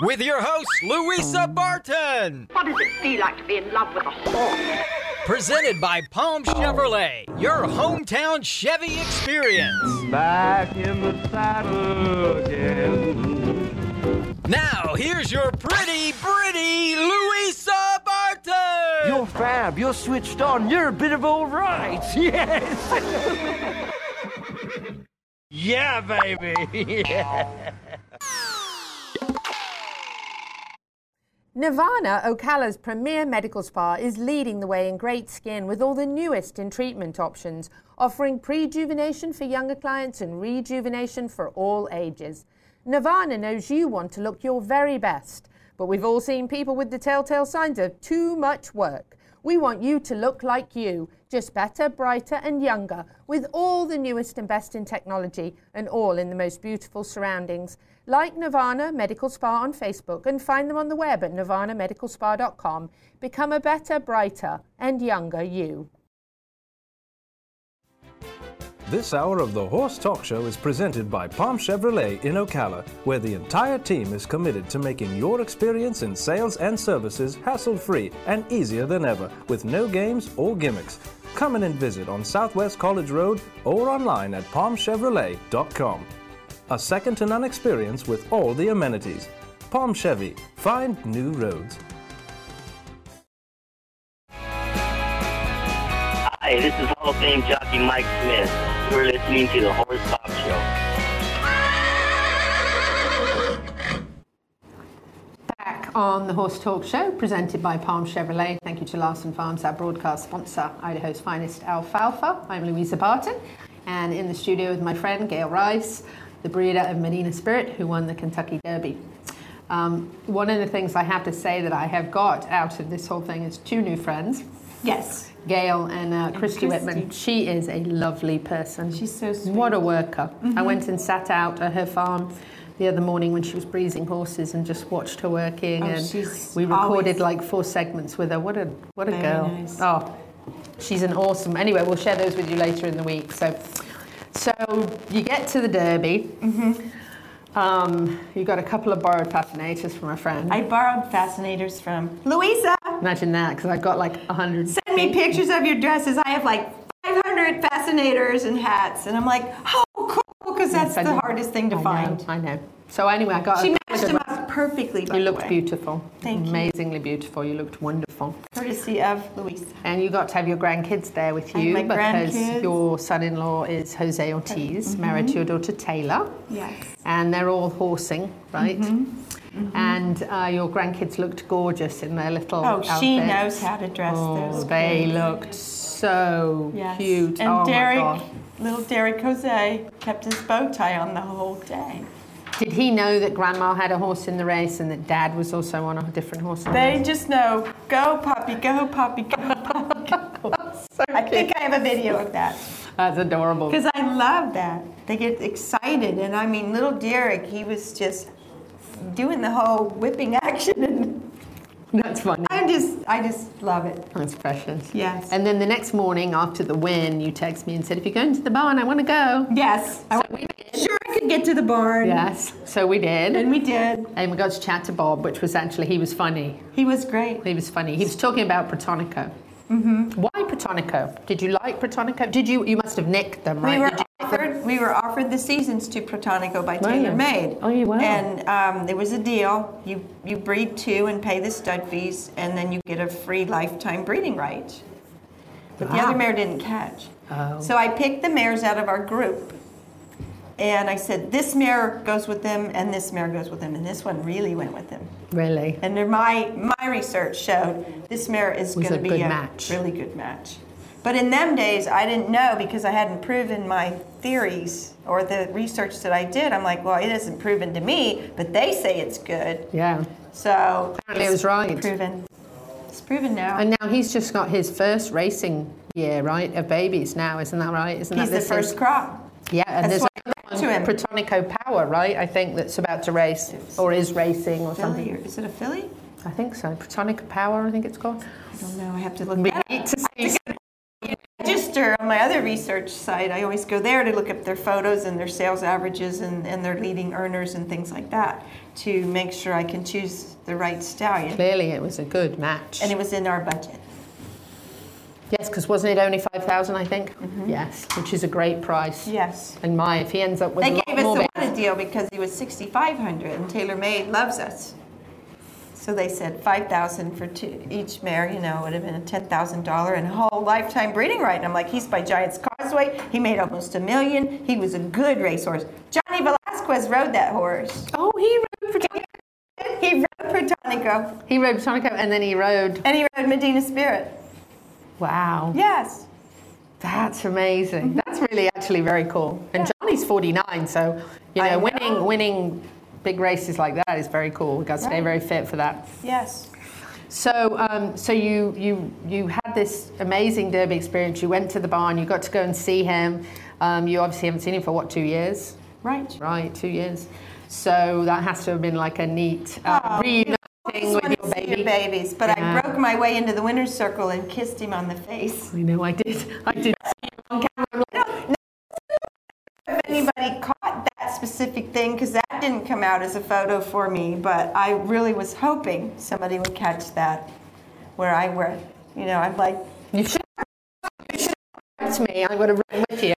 With your host, Louisa Barton. What does it feel like to be in love with a horse? Presented by Palm Chevrolet, your hometown Chevy experience. Back in the saddle again. Now, here's your pretty, pretty Louisa Barton. You're fab. You're switched on. You're a bit of all right. Yes. Yeah, baby. Yeah. Nirvana, Ocala's premier medical spa, is leading the way in great skin with all the newest in treatment options, offering prejuvenation for younger clients and rejuvenation for all ages. Nirvana knows you want to look your very best, but we've all seen people with the telltale signs of too much work. We want you to look like you, just better, brighter, and younger, with all the newest and best in technology and all in the most beautiful surroundings. Like Nirvana Medical Spa on Facebook and find them on the web at nirvanamedicalspa.com. Become a better, brighter, and younger you. This hour of the Horse Talk Show is presented by Palm Chevrolet in Ocala, where the entire team is committed to making your experience in sales and services hassle free and easier than ever, with no games or gimmicks. Come in and visit on Southwest College Road or online at palmchevrolet.com. A second to none experience with all the amenities. Palm Chevy. Find new roads. Hi, this is Hall of Fame jockey Mike Smith. You're listening to the Horse Talk Show. Back on the Horse Talk Show, presented by Palm Chevrolet. Thank you to Larson Farms, our broadcast sponsor, Idaho's finest alfalfa. I'm Louisa Barton, and in the studio with my friend Gail Rice, the breeder of Medina Spirit, who won the Kentucky Derby. Um, one of the things I have to say that I have got out of this whole thing is two new friends. Yes. Gail and uh, Christy, Christy. Whitman. She is a lovely person. She's so sweet. What a worker. I Mhm. went and sat out at her farm the other morning when she was breezing horses and just watched her working Oh, and we recorded like four segments with her. What a what a girl. nice. Oh. She's an awesome. Anyway, we'll share those with you later in the week. So so you get to the Derby. Mm-hmm. Um, you got a couple of borrowed fascinators from a friend. I borrowed fascinators from Louisa. Imagine that, because I've got like a hundred. Send me pictures of your dresses. I have like 500 fascinators and hats, and I'm like, oh, cool, because that's Yes, the hardest thing to I find. Know, I know. So anyway, I got. She matched them up perfectly. You looked beautiful. Thank you. Amazingly beautiful. You looked wonderful. Courtesy of Louisa. And you got to have your grandkids there with you my because grandkids. your son-in-law is Jose Ortiz, married to your daughter Taylor, Yes. and they're all horsing, right? Mm-hmm. And uh, your grandkids looked gorgeous in their little. Oh, she knows how to dress Oh, those. they kids. looked so Yes. cute. And oh Derek, little Derek Jose, kept his bow tie on the whole day. Did he know that Grandma had a horse in the race and that Dad was also on a different horse? in the They race? just know, go puppy, go puppy, go puppy, go. I think I have a video of that. That's adorable. Because I love that. They get excited. And I mean, little Derek, he was just doing the whole whipping action. And That's funny. I just, I just love it. That's precious. Yes. And then the next morning after the win, you text me and said, if you're going to the barn, I want to go. Yes. I want we sure Could get to the barn. Yes. So we did. And we did. And we got to chat to Bob, which was actually, he was funny. He was great. He was funny. He was talking about Protonico. Mm-hmm. Why Protonico? Did you like Protonico? Did you, you must have nicked them, right? We were offered we were offered the seasons to Protonico by Taylor Made. Oh, you were? And um, there was a deal. You you breed two and pay the stud fees, and then you get a free lifetime breeding right. But the other mare didn't catch. Oh. So I picked the mares out of our group, and I said this mare goes with them, and this mare goes with them, and this one really went with them. Really? And my my research showed this mare is going to be good a match. really good match. But in them days, I didn't know because I hadn't proven my theories or the research that I did. I'm like, well, it isn't proven to me, but they say it's good. Yeah. So Apparently it was right. Proven. It's proven now. And now he's just got his first racing year, right, of babies now, isn't that right? Isn't He's that the first is- crop. Yeah, and That's there's why another I went to him. Protonico Power, right? I think that's about to race or is racing or Filly, something. or- is it a filly? I think so. Protonico Power, I think it's called. I don't know. I have to look. We that need up. to see. register on my other research site. I always go there to look up their photos and their sales averages and, and their leading earners and things like that to make sure I can choose the right stallion. Clearly, it was a good match. And it was in our budget. Yes, because wasn't it only five thousand? I think. Yes, which is a great price. Mm-hmm. Yes. And my, if he ends up with They gave us the babies- deal because he was 6,500 and Taylor Made loves us. So they said 5,000 for two, each mare, you know, would have been a $10,000 and a whole lifetime breeding right. And I'm like, he's by Giant's Causeway. He made almost a million. He was a good racehorse. Johnny Velazquez rode that horse. Oh, he rode for. Protonico. He rode Protonico. He rode Protonico, and then he rode. And he rode Medina Spirit. Wow. Yes. That's amazing. That's really actually very cool. And Johnny's 49, so you know, know. winning winning big races like that is very cool. We've got to stay Right. very fit for that. Yes. So, um, so you you you had this amazing Derby experience. You went to the barn. You got to go and see him. Um, you obviously haven't seen him for what two years? Right. Right, two years. So that has to have been like a neat uh, Oh, reuniting Just with your to baby. babies, but Yeah. I broke my way into the winner's circle and kissed him on the face. I know I did. I did. see you on camera. I'm like, if anybody caught that specific thing because that didn't come out as a photo for me but i really was hoping somebody would catch that where i were you know i'm like You should. You should have to me. I would have run with you.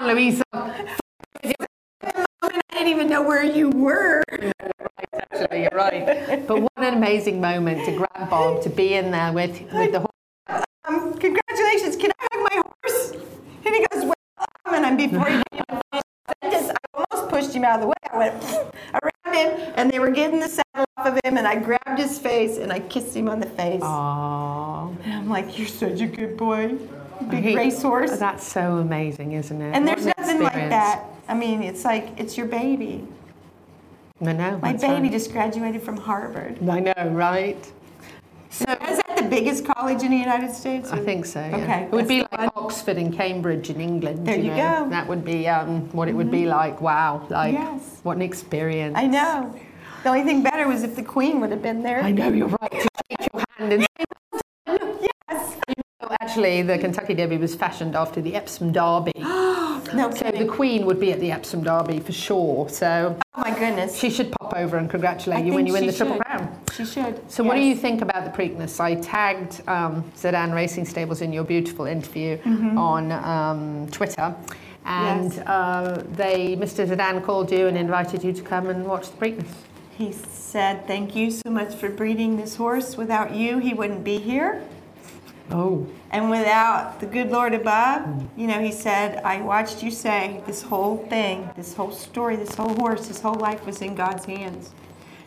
Louisa. I didn't even know where you were. Actually, you're right. But what an amazing moment to grab Bob, to be in there with, with the horse. Um, congratulations, can I hug my horse? And he goes, well, um, and I'm before he even finished the sentence, I almost pushed him out of the way. I went around him, and they were getting the saddle off of him, and I grabbed his face and I kissed him on the face. Aww. And I'm like, you're such a good boy. Big He- racehorse. That's so amazing, isn't it? And there's nothing like that. I mean, it's like, it's your baby. I know. My baby right. just graduated from Harvard. I know, right? So is that the biggest college in the United States? I think so. Yeah. Okay, It would be like Oxford and Cambridge in England. There you know. go. Mm-hmm. That would be um, what it would be like. Wow, like Yes. what an experience. I know. The only thing better was if the Queen would have been there. I know you're right. To shake your hand and say, Yes. Well, Actually, the Kentucky Derby was fashioned after the Epsom Derby. no so kidding. the Queen would be at the Epsom Derby for sure. So Oh my goodness. she should pop over and congratulate I you when you win the Triple. Crown. She should. So, what do you think about the Preakness? I tagged um, Zedan Racing Stables in your beautiful interview Mm-hmm. on um, Twitter, and Yes. uh, they, Mr. Zedan, called you and invited you to come and watch the Preakness. He said, Thank you so much for breeding this horse. Without you, he wouldn't be here. Oh, And without the good Lord above, you know, he said, I watched you say this whole thing, this whole story, this whole horse, this whole life was in God's hands.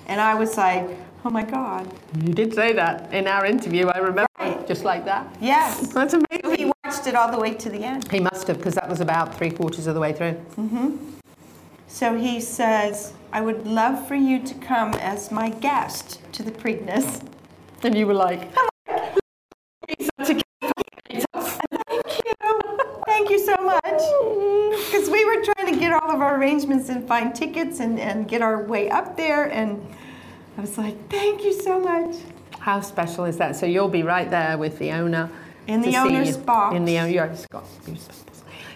And I was like, oh my God. you did say that in our interview. I remember, Right. just like that. Yes. That's amazing. He watched it all the way to the end. He must have, because that was about three quarters of the way through. Mm-hmm. So he says, I would love for you to come as my guest to the Preakness. And you were like, Thank Thank you so much. Because we were trying to get all of our arrangements and find tickets and, and get our way up there. And I was like, thank you so much. How special is that? So you'll be right there with the owner. In the owner's box. In the owner's box.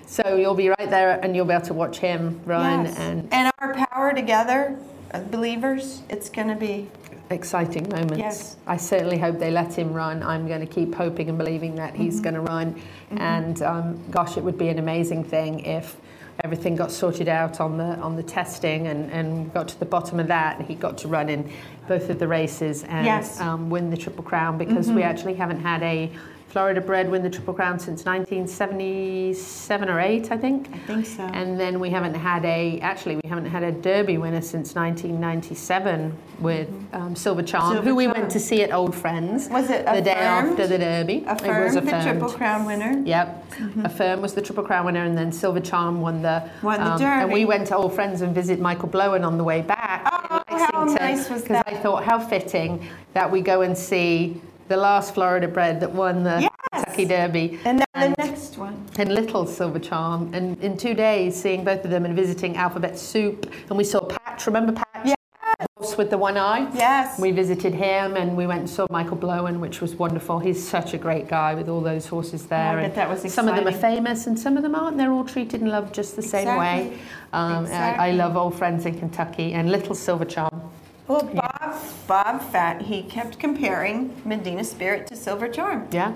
So you'll be right there and you'll be able to watch him run Yes. and And our power together, uh, believers, it's going to be. Exciting moments. Yes. I certainly hope they let him run. I'm going to keep hoping and believing that he's Mm-hmm. going to run. And um, gosh, it would be an amazing thing if everything got sorted out on the on the testing and, and got to the bottom of that. And he got to run in both of the races and Yes. Mm-hmm. um, win the Triple Crown because we actually haven't had a Florida bred win the Triple Crown since 1977 or 8, I think. I think so. And then we haven't had a, actually, we haven't had a Derby winner since 1997 with um, Silver Charm, Silver who we Charm. went to see at Old Friends Was it the day after the Derby. it was Affirmed the. Triple Crown winner. Yep. Affirm was the Triple Crown winner, and then Silver Charm won the. um, Won the And we went to Old Friends and visit Michael Blowen on the way back. Oh, how nice was that? Because? I thought how fitting that we go and see the last Florida bred that won the Yes. Kentucky Derby. And now the next one. and Little Silver Charm, and in two days seeing both of them and visiting Alphabet Soup, and we saw Patch. Remember Patch? The horse with the one eye. Yes. We visited him, and we went and saw Michael Blowen, which was wonderful. He's such a great guy with all those horses there. I bet and that was exciting. Some of them are famous, and some of them aren't. They're all treated and loved just the same way. Exactly. Um, I- I, love Old Friends in Kentucky and Little Silver Charm. Well, Bob, Bob Baffert, he kept comparing Medina Spirit to Silver Charm. Yeah,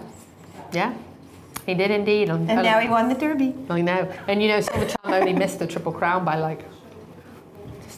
yeah. He did indeed. And now he won the Derby. I know. And you know, Silver Charm only missed the Triple Crown by like.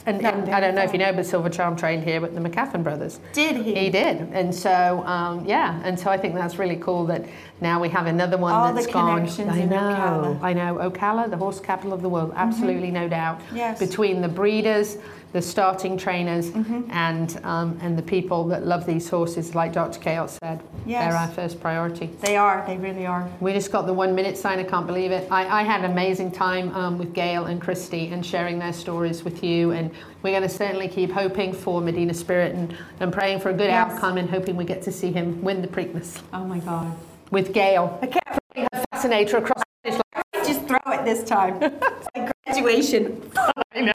And, and I don't know if you know, but Silver Charm trained here with the McCaffin brothers. Did he? He did. And so, um, yeah. And so I think that's really cool that now we have another one All that's the gone. connections I in know. Ocala. I know. Ocala, the horse capital of the world. Absolutely no doubt. Mm-hmm. Yes. Between the breeders, the starting trainers, Mm-hmm. and um, and the people that love these horses, like Dr. Chaos said, Yes. they're our first priority. They are. They really are. We just got the one minute sign. I can't believe it. I, I had an amazing time um, with Gail and Christy and sharing their stories with you. And we're going to certainly keep hoping for Medina Spirit and, and praying for a good Yes. outcome and hoping we get to see him win the Preakness Oh my God. with Gail. I can't Her fascinator across the finish line. just throw it this time. it's like graduation. I know.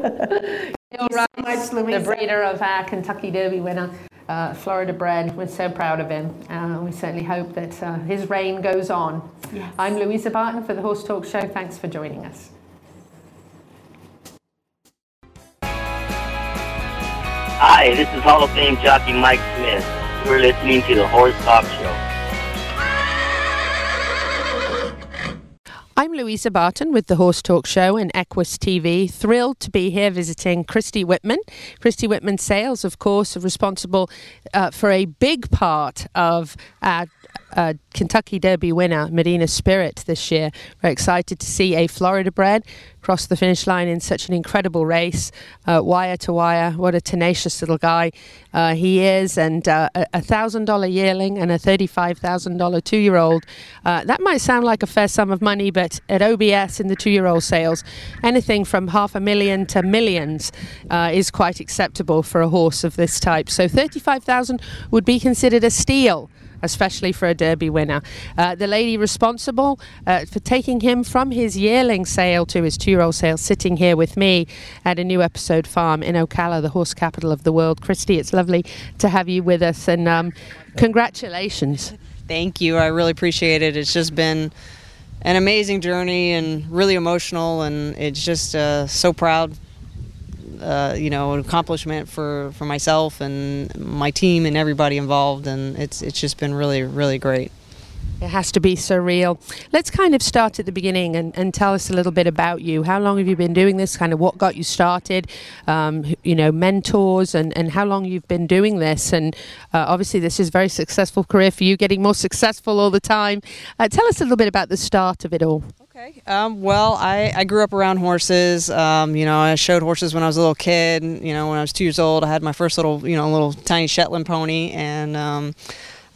Gail so Rice, much, the breeder of our Kentucky Derby winner, uh, Florida bred. We're so proud of him. Uh, we certainly hope that uh, his reign goes on. Yes. I'm Louisa Barton for the Horse Talk Show. Thanks for joining us. Hi, this is Hall of Fame jockey Mike Smith. You're listening to the Horse Talk Show. I'm Louisa Barton with the Horse Talk Show and Equus TV. Thrilled to be here visiting Christy Whitman. Christy Whitman sales, of course, are responsible uh, for a big part of our uh, Kentucky Derby winner, Medina Spirit, this year. We're excited to see a Florida bred cross the finish line in such an incredible race, uh, wire to wire. What a tenacious little guy uh, he is, and uh, a thousand dollar yearling and a thirty-five thousand dollar two-year-old. Uh, that might sound like a fair sum of money, but at OBS in the two-year-old sales, anything from half a million to millions uh, is quite acceptable for a horse of this type. So thirty-five thousand would be considered a steal especially for a Derby winner. Uh, the lady responsible uh, for taking him from his yearling sale to his two year old sale, sitting here with me at a new episode farm in Ocala, the horse capital of the world. Christy, it's lovely to have you with us and um, congratulations. Thank you. I really appreciate it. It's just been an amazing journey and really emotional, and it's just uh, so proud uh, you know, an accomplishment for, for myself and my team and everybody involved. And it's, it's just been really, really great. It has to be surreal. Let's kind of start at the beginning and, and tell us a little bit about you. How long have you been doing this? Kind of what got you started? Um, you know, mentors and, and how long you've been doing this. And uh, obviously, this is a very successful career for you, getting more successful all the time. Uh, tell us a little bit about the start of it all. Okay. Um, well, I, I grew up around horses. Um, you know, I showed horses when I was a little kid. You know, when I was two years old, I had my first little, you know, little tiny Shetland pony, and um,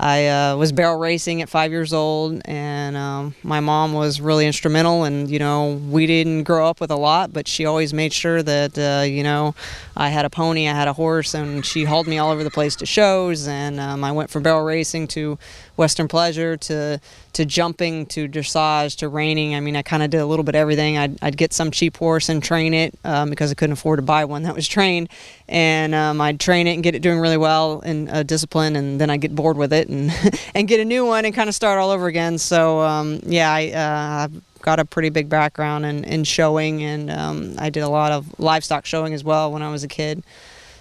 I uh, was barrel racing at five years old, and um, my mom was really instrumental. And you know, we didn't grow up with a lot, but she always made sure that uh, you know I had a pony, I had a horse, and she hauled me all over the place to shows. And um, I went from barrel racing to Western Pleasure to to jumping to dressage to reining. I mean, I kind of did a little bit of everything. I'd, I'd get some cheap horse and train it um, because I couldn't afford to buy one that was trained, and um, I'd train it and get it doing really well in uh, discipline, and then I get bored with it and and get a new one and kind of start all over again. So um, yeah, I. Uh, got a pretty big background in, in showing, and um, I did a lot of livestock showing as well when I was a kid.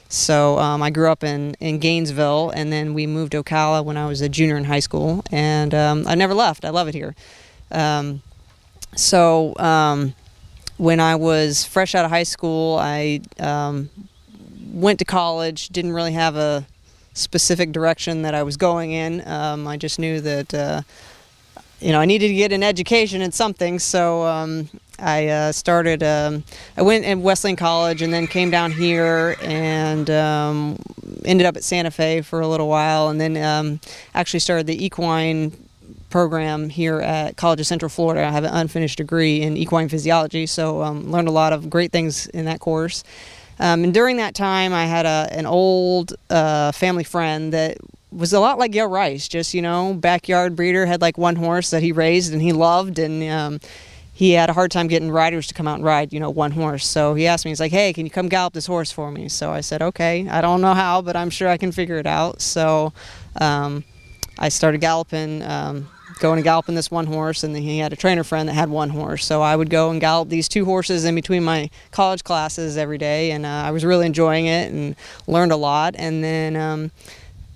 So um, I grew up in, in Gainesville, and then we moved to Ocala when I was a junior in high school, and um, I never left. I love it here. Um, so um, when I was fresh out of high school, I um, went to college. Didn't really have a specific direction that I was going in. Um, I just knew that. Uh, you know, I needed to get an education in something, so um, I uh, started. Um, I went at Wesleyan College and then came down here and um, ended up at Santa Fe for a little while, and then um, actually started the equine program here at College of Central Florida. I have an unfinished degree in equine physiology, so um, learned a lot of great things in that course. Um, and during that time, I had a, an old uh, family friend that was a lot like Gail Rice, just you know, backyard breeder, had like one horse that he raised and he loved, and um, he had a hard time getting riders to come out and ride, you know, one horse. So he asked me, he's like, hey, can you come gallop this horse for me? So I said, okay. I don't know how, but I'm sure I can figure it out. So um, I started galloping, um, going and galloping this one horse, and then he had a trainer friend that had one horse. So I would go and gallop these two horses in between my college classes every day, and uh, I was really enjoying it and learned a lot. And then um,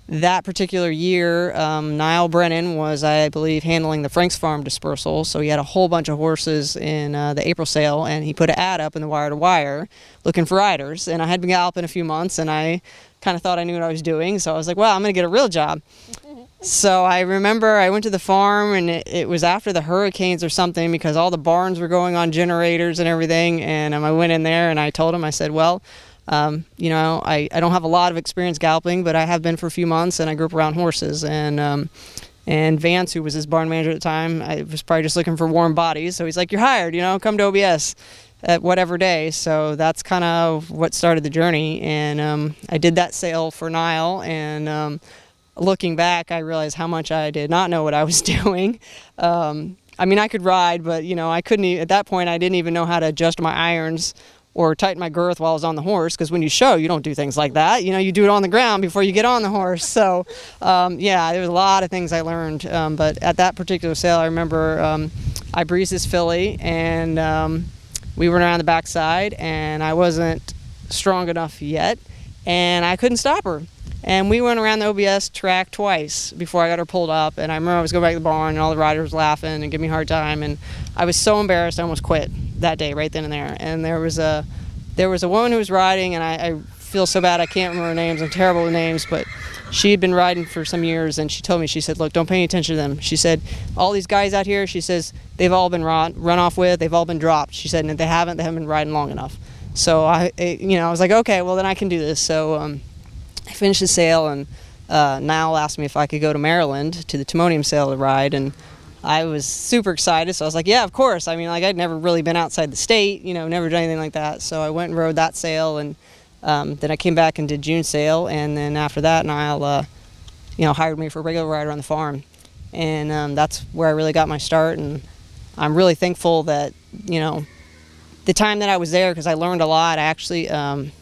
that particular year, um, Niall Brennan was, I believe, handling the Franks Farm dispersal. So he had a whole bunch of horses in uh, the April sale, and he put an ad up in the wire to wire looking for riders. And I had been galloping a few months, and I kind of thought I knew what I was doing. So I was like, well, I'm going to get a real job. so I remember I went to the farm, and it, it, was after the hurricanes or something because all the barns were going on generators and everything. And um, I went in there and I told him, I said, well, um, you know, I, I don't have a lot of experience galloping, but I have been for a few months, and I grew up around horses. And um, and Vance, who was his barn manager at the time, I was probably just looking for warm bodies. So he's like, "You're hired. You know, come to OBS." At whatever day, so that's kind of what started the journey, and um, I did that sale for Niall, and um, looking back, I realized how much I did not know what I was doing. Um, I mean, I could ride, but you know, I couldn't. At that point, I didn't even know how to adjust my irons or tighten my girth while I was on the horse because when you show, you don't do things like that. You know, you do it on the ground before you get on the horse. So, um, yeah, there was a lot of things I learned. Um, but at that particular sale, I remember um, I breezed this filly and um, we went around the backside and I wasn't strong enough yet and I couldn't stop her. And we went around the OBS track twice before I got her pulled up. And I remember I was going back to the barn and all the riders were laughing and giving me a hard time. And I was so embarrassed I almost quit that day right then and there. And there was a there was a woman who was riding and I, I feel so bad I can't remember her names. I'm terrible with names, but she had been riding for some years and she told me she said look don't pay any attention to them she said all these guys out here she says they've all been run, run off with they've all been dropped she said and if they haven't they haven't been riding long enough so i it, you know i was like okay well then i can do this so um, i finished the sale and uh, niall asked me if i could go to maryland to the timonium sale to ride and I was super excited, so I was like, "Yeah, of course." I mean, like I'd never really been outside the state, you know, never done anything like that. So I went and rode that sale, and um, then I came back and did June sale, and then after that, Niall, uh, you know, hired me for a regular rider on the farm, and um, that's where I really got my start. And I'm really thankful that you know, the time that I was there because I learned a lot. I actually um,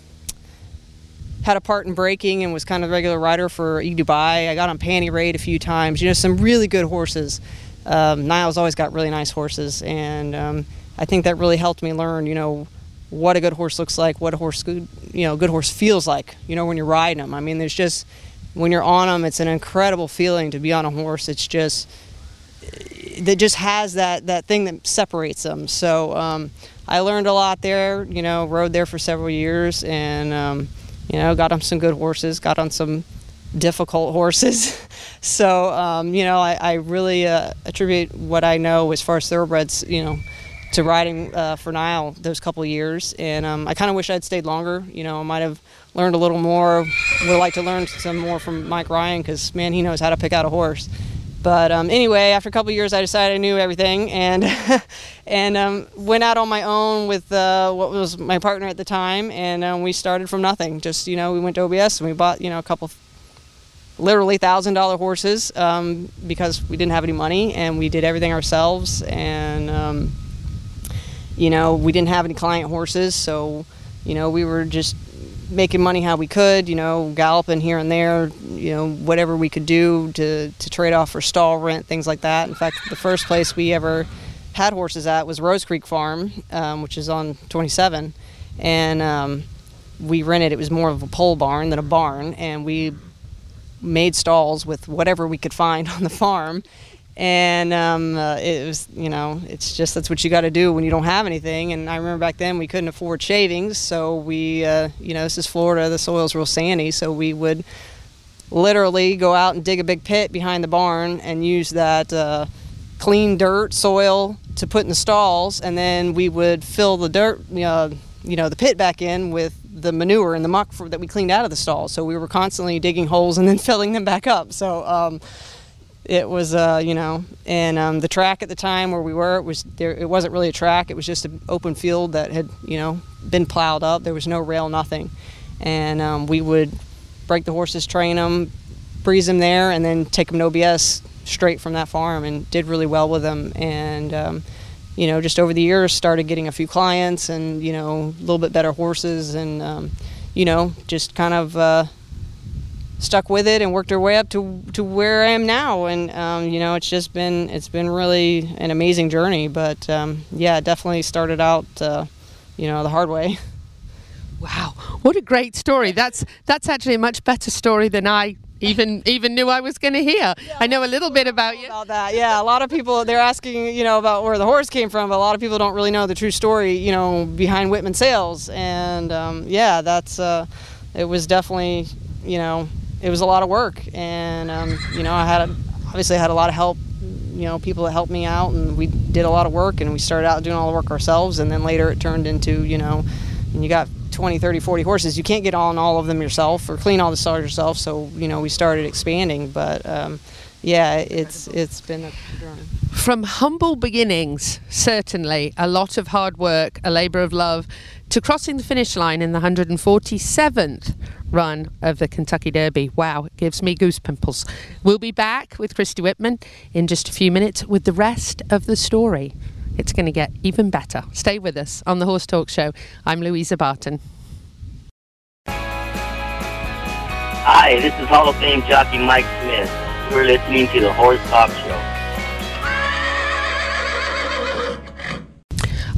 had a part in breaking and was kind of a regular rider for E Dubai. I got on Panty Raid a few times. You know, some really good horses. Um, Niall's always got really nice horses, and um, I think that really helped me learn. You know what a good horse looks like, what a horse good, you know, good horse feels like, you know, when you're riding them. I mean, there's just when you're on them, it's an incredible feeling to be on a horse. It's just that just has that that thing that separates them. So um, I learned a lot there. You know, rode there for several years, and um, you know, got on some good horses, got on some difficult horses. so um, you know, I, I really uh, attribute what I know as far as thoroughbreds. You know to riding uh, for Niall those couple years, and um, I kind of wish I'd stayed longer. You know, I might have learned a little more. Would like to learn some more from Mike Ryan because man, he knows how to pick out a horse. But um, anyway, after a couple years, I decided I knew everything, and and um, went out on my own with uh, what was my partner at the time, and um, we started from nothing. Just you know, we went to OBS and we bought you know a couple, literally thousand dollar horses um, because we didn't have any money, and we did everything ourselves, and um, you know, we didn't have any client horses, so you know, we were just making money how we could, you know, galloping here and there, you know, whatever we could do to, to trade off for stall rent, things like that. In fact, the first place we ever had horses at was Rose Creek Farm, um, which is on 27, and um, we rented. It was more of a pole barn than a barn, and we made stalls with whatever we could find on the farm. And um, uh, it was you know it's just that's what you got to do when you don't have anything. And i remember back then we couldn't afford shavings. So we uh, you know this is florida the soil's real sandy. So we would literally go out and dig a big pit behind the barn and use that uh, clean dirt soil to put in the stalls. And then we would fill the dirt uh, you know the pit back in with the manure and the muck for, that we cleaned out of the stalls so we were constantly digging holes and then filling them back up. So um, it was uh, you know and um, the track at the time where we were it was there it wasn't really a track. It was just an open field that had you know been plowed up. There was no rail nothing. And um, we would break the horses train them breeze them there and then take them to obs straight from that farm and did really well with them and um, you know just over the years started getting a few clients and you know a little bit better horses and um, you know just kind of uh, stuck with it and worked our way up to to where I am now. And um, you know, it's just been it's been really an amazing journey. But um, yeah, definitely started out uh, you know the hard way. Wow, what a great story! That's that's actually a much better story than I even even knew I was going to hear. Yeah, I know a little bit about you. About that, yeah. A lot of people they're asking, you know, about where the horse came from, but a lot of people don't really know the true story, you know, behind Whitman Sales. And um, yeah, that's uh, it was definitely, you know, it was a lot of work, and um, you know, I had a, obviously I had a lot of help. You know, people that helped me out, and we did a lot of work, and we started out doing all the work ourselves, and then later it turned into, you know, and you got 20, 30, 40 horses. You can't get on all of them yourself or clean all the stalls yourself. So you know, we started expanding, but um, yeah, it's it's been a journey. From humble beginnings, certainly a lot of hard work, a labour of love, to crossing the finish line in the 147th run of the Kentucky Derby. Wow, it gives me goose pimples. We'll be back with Christy Whitman in just a few minutes with the rest of the story. It's going to get even better. Stay with us on the Horse Talk Show. I'm Louisa Barton. Hi, this is Hall of Fame jockey Mike Smith. You're listening to the Horse Talk Show.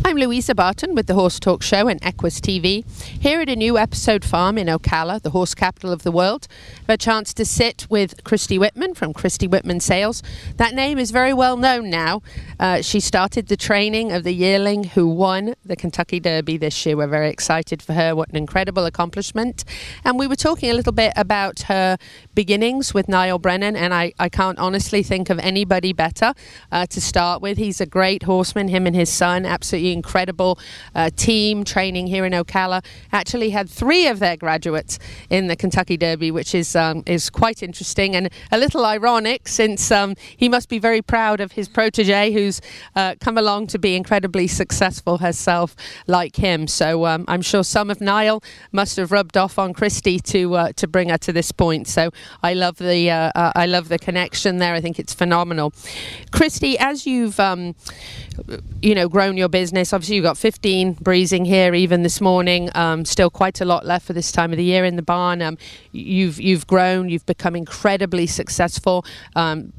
I'm Louisa Barton with the Horse Talk Show and Equus TV. Here at a new episode farm in Ocala, the horse capital of the world. I've a chance to sit with Christy Whitman from Christy Whitman Sales. That name is very well known now. Uh, she started the training of the yearling who won the Kentucky Derby this year. We're very excited for her. What an incredible accomplishment. And we were talking a little bit about her beginnings with Niall Brennan, and I, I can't honestly think of anybody better uh, to start with. He's a great horseman, him and his son, absolutely incredible uh, team training here in Ocala. Actually, had three of their graduates in the Kentucky Derby, which is um, is quite interesting and a little ironic since um, he must be very proud of his protege who's uh, come along to be incredibly successful herself, like him. So um, I'm sure some of Niall must have rubbed off on Christy to uh, to bring her to this point. So I love the uh, uh, I love the connection there. I think it's phenomenal. Christy, as you've um, you know grown your business, obviously you've got 15 breezing here even this morning. Um, still quite a lot left for this time of the year in the barn. Um, you've you've grown. You've become incredibly successful. Um,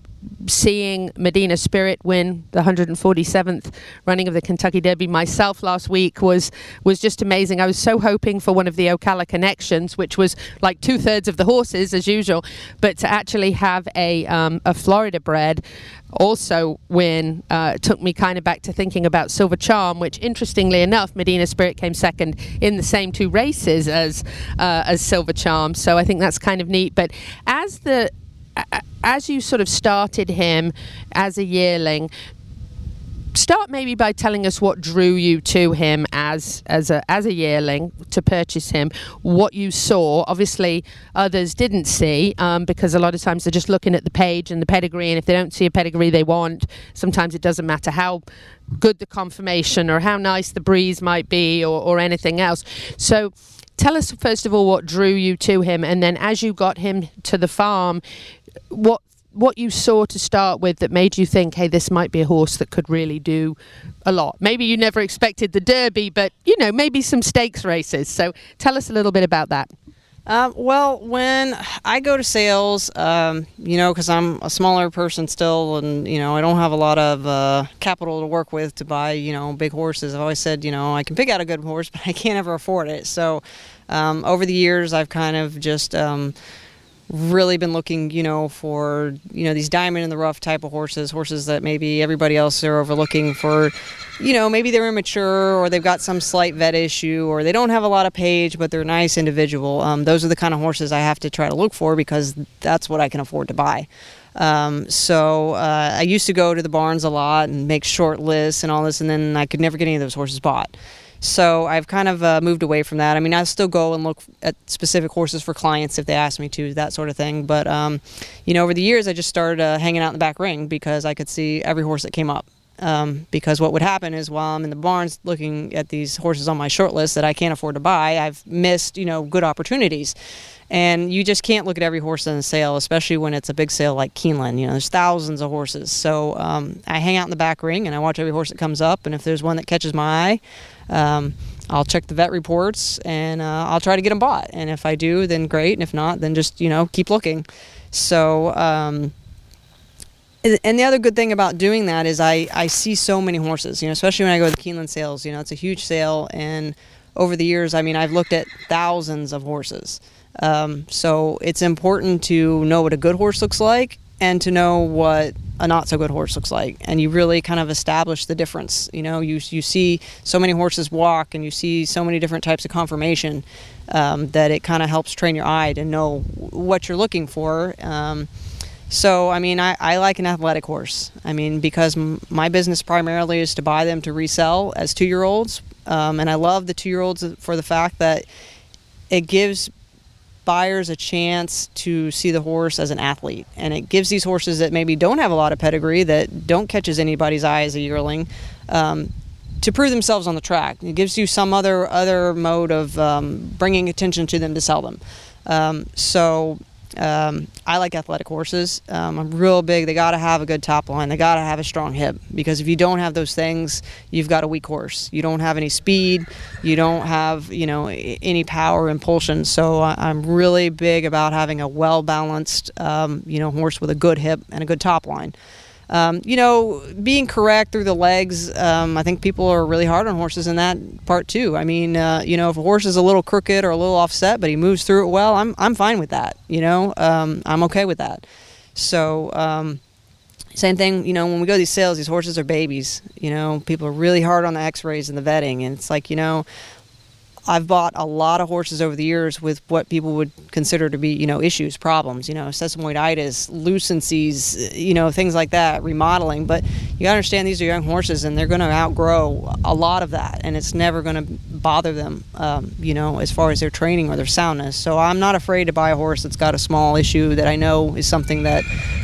seeing Medina Spirit win the 147th running of the Kentucky Derby myself last week was was just amazing. I was so hoping for one of the Ocala connections, which was like two thirds of the horses as usual, but to actually have a um, a Florida bred also win uh, took me kind of back to thinking about Silver Charm, which interestingly enough, Medina Spirit came second in the same two races as uh, as Silver Charm. So I think that's kind of neat. But as the as you sort of started him as a yearling, start maybe by telling us what drew you to him as as a as a yearling to purchase him what you saw. Obviously others didn't see um, because a lot of times they're just looking at the page and the pedigree and if they don't see a pedigree they want sometimes it doesn't matter how good the conformation or how nice the breeze might be or, or anything else. So tell us first of all what drew you to him and then as you got him to the farm what what you saw to start with that made you think, hey, this might be a horse that could really do a lot? Maybe you never expected the Derby, but you know, maybe some stakes races. So tell us a little bit about that. Um, well, when I go to sales, um, you know, because I'm a smaller person still, and you know, I don't have a lot of uh, capital to work with to buy, you know, big horses. I've always said, you know, I can pick out a good horse, but I can't ever afford it. So, um, over the years, I've kind of just um, really been looking, you know, for you know these diamond in the rough type of horses, horses that maybe everybody else are overlooking for, you know, maybe they're immature or they've got some slight vet issue or they don't have a lot of page, but they're a nice individual. Um, those are the kind of horses I have to try to look for because that's what I can afford to buy. Um, so uh, I used to go to the barns a lot and make short lists and all this, and then I could never get any of those horses bought. So I've kind of uh, moved away from that. I mean, I still go and look at specific horses for clients if they ask me to, that sort of thing. But um, you know, over the years, I just started uh, hanging out in the back ring because I could see every horse that came up. Um, because what would happen is while I'm in the barns looking at these horses on my short list that I can't afford to buy, I've missed you know good opportunities. And you just can't look at every horse in a sale, especially when it's a big sale like Keeneland. You know, there's thousands of horses. So um, I hang out in the back ring and I watch every horse that comes up. And if there's one that catches my eye, um, I'll check the vet reports and uh, I'll try to get them bought. And if I do, then great. And if not, then just you know keep looking. So. Um, and the other good thing about doing that is I, I see so many horses, you know, especially when I go to the Keeneland sales, you know, it's a huge sale. And over the years, I mean, I've looked at thousands of horses. Um, so it's important to know what a good horse looks like and to know what a not so good horse looks like. And you really kind of establish the difference you know you, you see so many horses walk and you see so many different types of conformation um, that it kind of helps train your eye to know what you're looking for. Um, so i mean I, I like an athletic horse. I mean because m- my business primarily is to buy them to resell as two year olds um, and i love the two year olds for the fact that it gives buyers a chance to see the horse as an athlete. And it gives these horses that maybe don't have a lot of pedigree, that don't catch as anybody's eye as a yearling, um, to prove themselves on the track. It gives you some other other mode of um, bringing attention to them to sell them. Um, so um, I like athletic horses. Um, I'm real big. They got to have a good top line. They got to have a strong hip because if you don't have those things, you've got a weak horse. You don't have any speed. You don't have you know any power impulsion. So I'm really big about having a well balanced um, you know horse with a good hip and a good top line. Um, you know, being correct through the legs, um, I think people are really hard on horses in that part too. I mean, uh, you know, if a horse is a little crooked or a little offset, but he moves through it well, I'm, I'm fine with that. You know, um, I'm okay with that. So, um, same thing, you know, when we go to these sales, these horses are babies. You know, people are really hard on the x rays and the vetting. And it's like, you know, I've bought a lot of horses over the years with what people would consider to be, you know, issues, problems, you know, sesamoiditis, lucencies, you know, things like that, remodeling. But you understand these are young horses and they're going to outgrow a lot of that and it's never going to bother them, um, you know, as far as their training or their soundness. So I'm not afraid to buy a horse that's got a small issue that I know is something that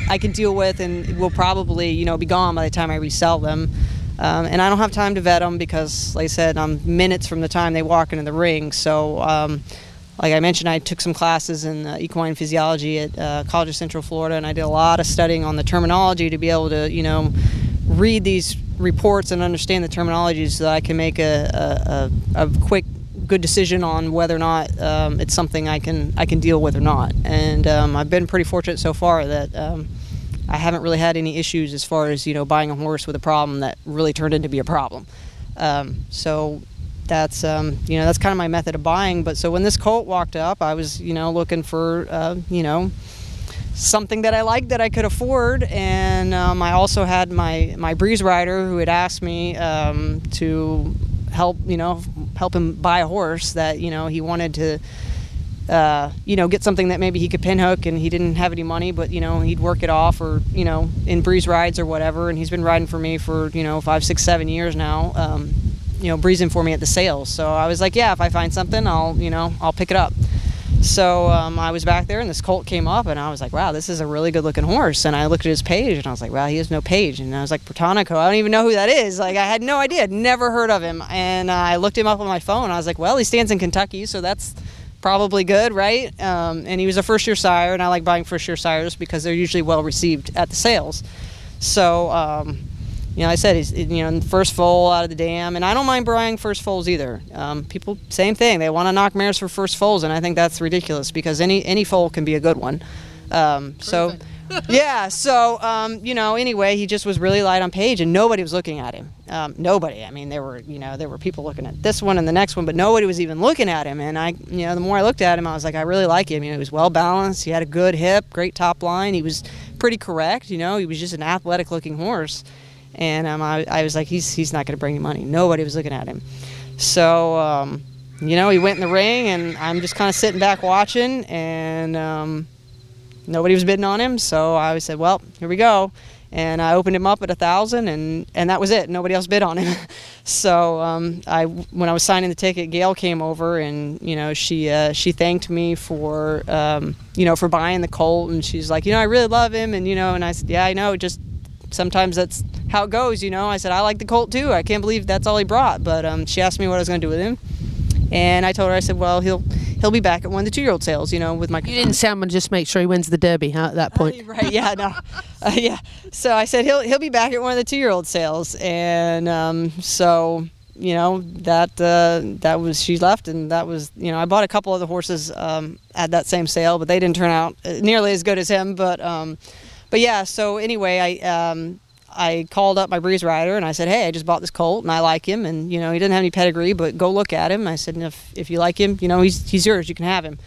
I can deal with and will probably, you know, be gone by the time I resell them. Um, and I don't have time to vet them because, like I said, I'm minutes from the time they walk into the ring. So, um, like I mentioned, I took some classes in uh, equine physiology at uh, College of Central Florida, and I did a lot of studying on the terminology to be able to, you know, read these reports and understand the terminology so that I can make a, a, a quick, good decision on whether or not um, it's something I can I can deal with or not. And um, I've been pretty fortunate so far that um, I haven't really had any issues as far as you know buying a horse with a problem that really turned into be a problem. Um, so that's um, you know that's kind of my method of buying. But so when this colt walked up, I was you know looking for uh, you know something that I liked that I could afford, and um, I also had my my breeze rider who had asked me um, to help you know help him buy a horse that you know he wanted to uh, you know, get something that maybe he could pinhook and he didn't have any money, but you know, he'd work it off or you know, in breeze rides or whatever. And he's been riding for me for you know five, six, seven years now. Um, you know, breezing for me at the sales. So I was like, yeah, if I find something, I'll you know, I'll pick it up. So um, I was back there, and this colt came up, and I was like, "Wow, this is a really good-looking horse." And I looked at his page, and I was like, "Wow, he has no page." And I was like, "Protonico, I don't even know who that is." Like, I had no idea, never heard of him. And uh, I looked him up on my phone. I was like, "Well, he stands in Kentucky, so that's probably good, right?" Um, and he was a first-year sire, and I like buying first-year sires because they're usually well received at the sales. So. Um, you know, I said he's you know first foal out of the dam, and I don't mind buying first foals either. Um, people, same thing, they want to knock mares for first foals, and I think that's ridiculous because any any foal can be a good one. Um, so, yeah, so um, you know, anyway, he just was really light on page, and nobody was looking at him. Um, nobody. I mean, there were you know there were people looking at this one and the next one, but nobody was even looking at him. And I, you know, the more I looked at him, I was like, I really like him. You know, he was well balanced. He had a good hip, great top line. He was pretty correct. You know, he was just an athletic looking horse and um, I, I, was like, he's he's not going to bring me money. Nobody was looking at him. So um, you know, he went in the ring, and I'm just kind of sitting back watching, and um, nobody was bidding on him. So I said, well, here we go. And I opened him up at a thousand, and, and that was it. Nobody else bid on him. so um, I, when I was signing the ticket, Gail came over, and you know she uh, she thanked me for um, you know for buying the colt, and she's like, you know, I really love him, and you know, and I said, yeah, I know, just sometimes that's how it goes, you know. I said, I like the Colt too. I can't believe that's all he brought. But um, she asked me what I was going to do with him. And I told her, I said, well, he'll he'll be back at one of the two year old sales, you know, with my. You didn't sound just make sure he wins the Derby, huh, at that point? Uh, right, yeah, no. Uh, yeah. So I said, he'll, he'll be back at one of the two year old sales. And um, so, you know, that uh, that was, she left, and that was, you know, I bought a couple of the horses um, at that same sale, but they didn't turn out uh, nearly as good as him. But, um, but yeah, so anyway, I um, I called up my breeze rider and I said, "Hey, I just bought this colt and I like him, and you know he doesn't have any pedigree, but go look at him." I said, "If if you like him, you know he's he's yours. You can have him."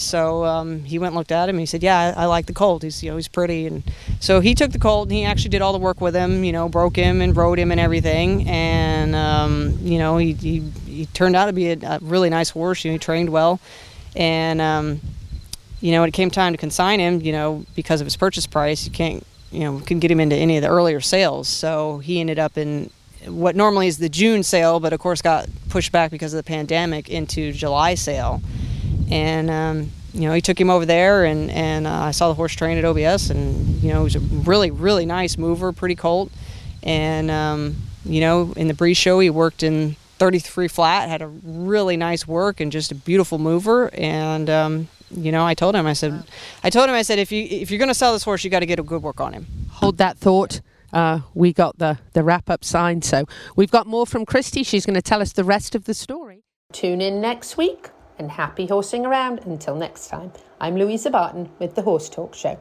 So um, he went and looked at him. And he said, "Yeah, I, I, like the colt. He's you know he's pretty." And so he took the colt and he actually did all the work with him. You know, broke him and rode him and everything. And um, you know he, he, he turned out to be a, a, really nice horse. You know, he trained well, and um, you know when it came time to consign him, you know because of his purchase price, you can't you know couldn't get him into any of the earlier sales. So he ended up in what normally is the June sale, but of course got pushed back because of the pandemic into July sale. And um, you know he took him over there, and and uh, I saw the horse train at OBS, and you know he was a really really nice mover, pretty colt. And um, you know in the breeze show he worked in 33 flat, had a really nice work and just a beautiful mover, and um, you know, I told him, I said, I told him, I said, if you if you're going to sell this horse, you got to get a good work on him. Hold that thought. Uh, we got the the wrap up sign, so we've got more from Christy. She's going to tell us the rest of the story. Tune in next week and happy horsing around. Until next time, I'm Louisa Barton with the Horse Talk Show.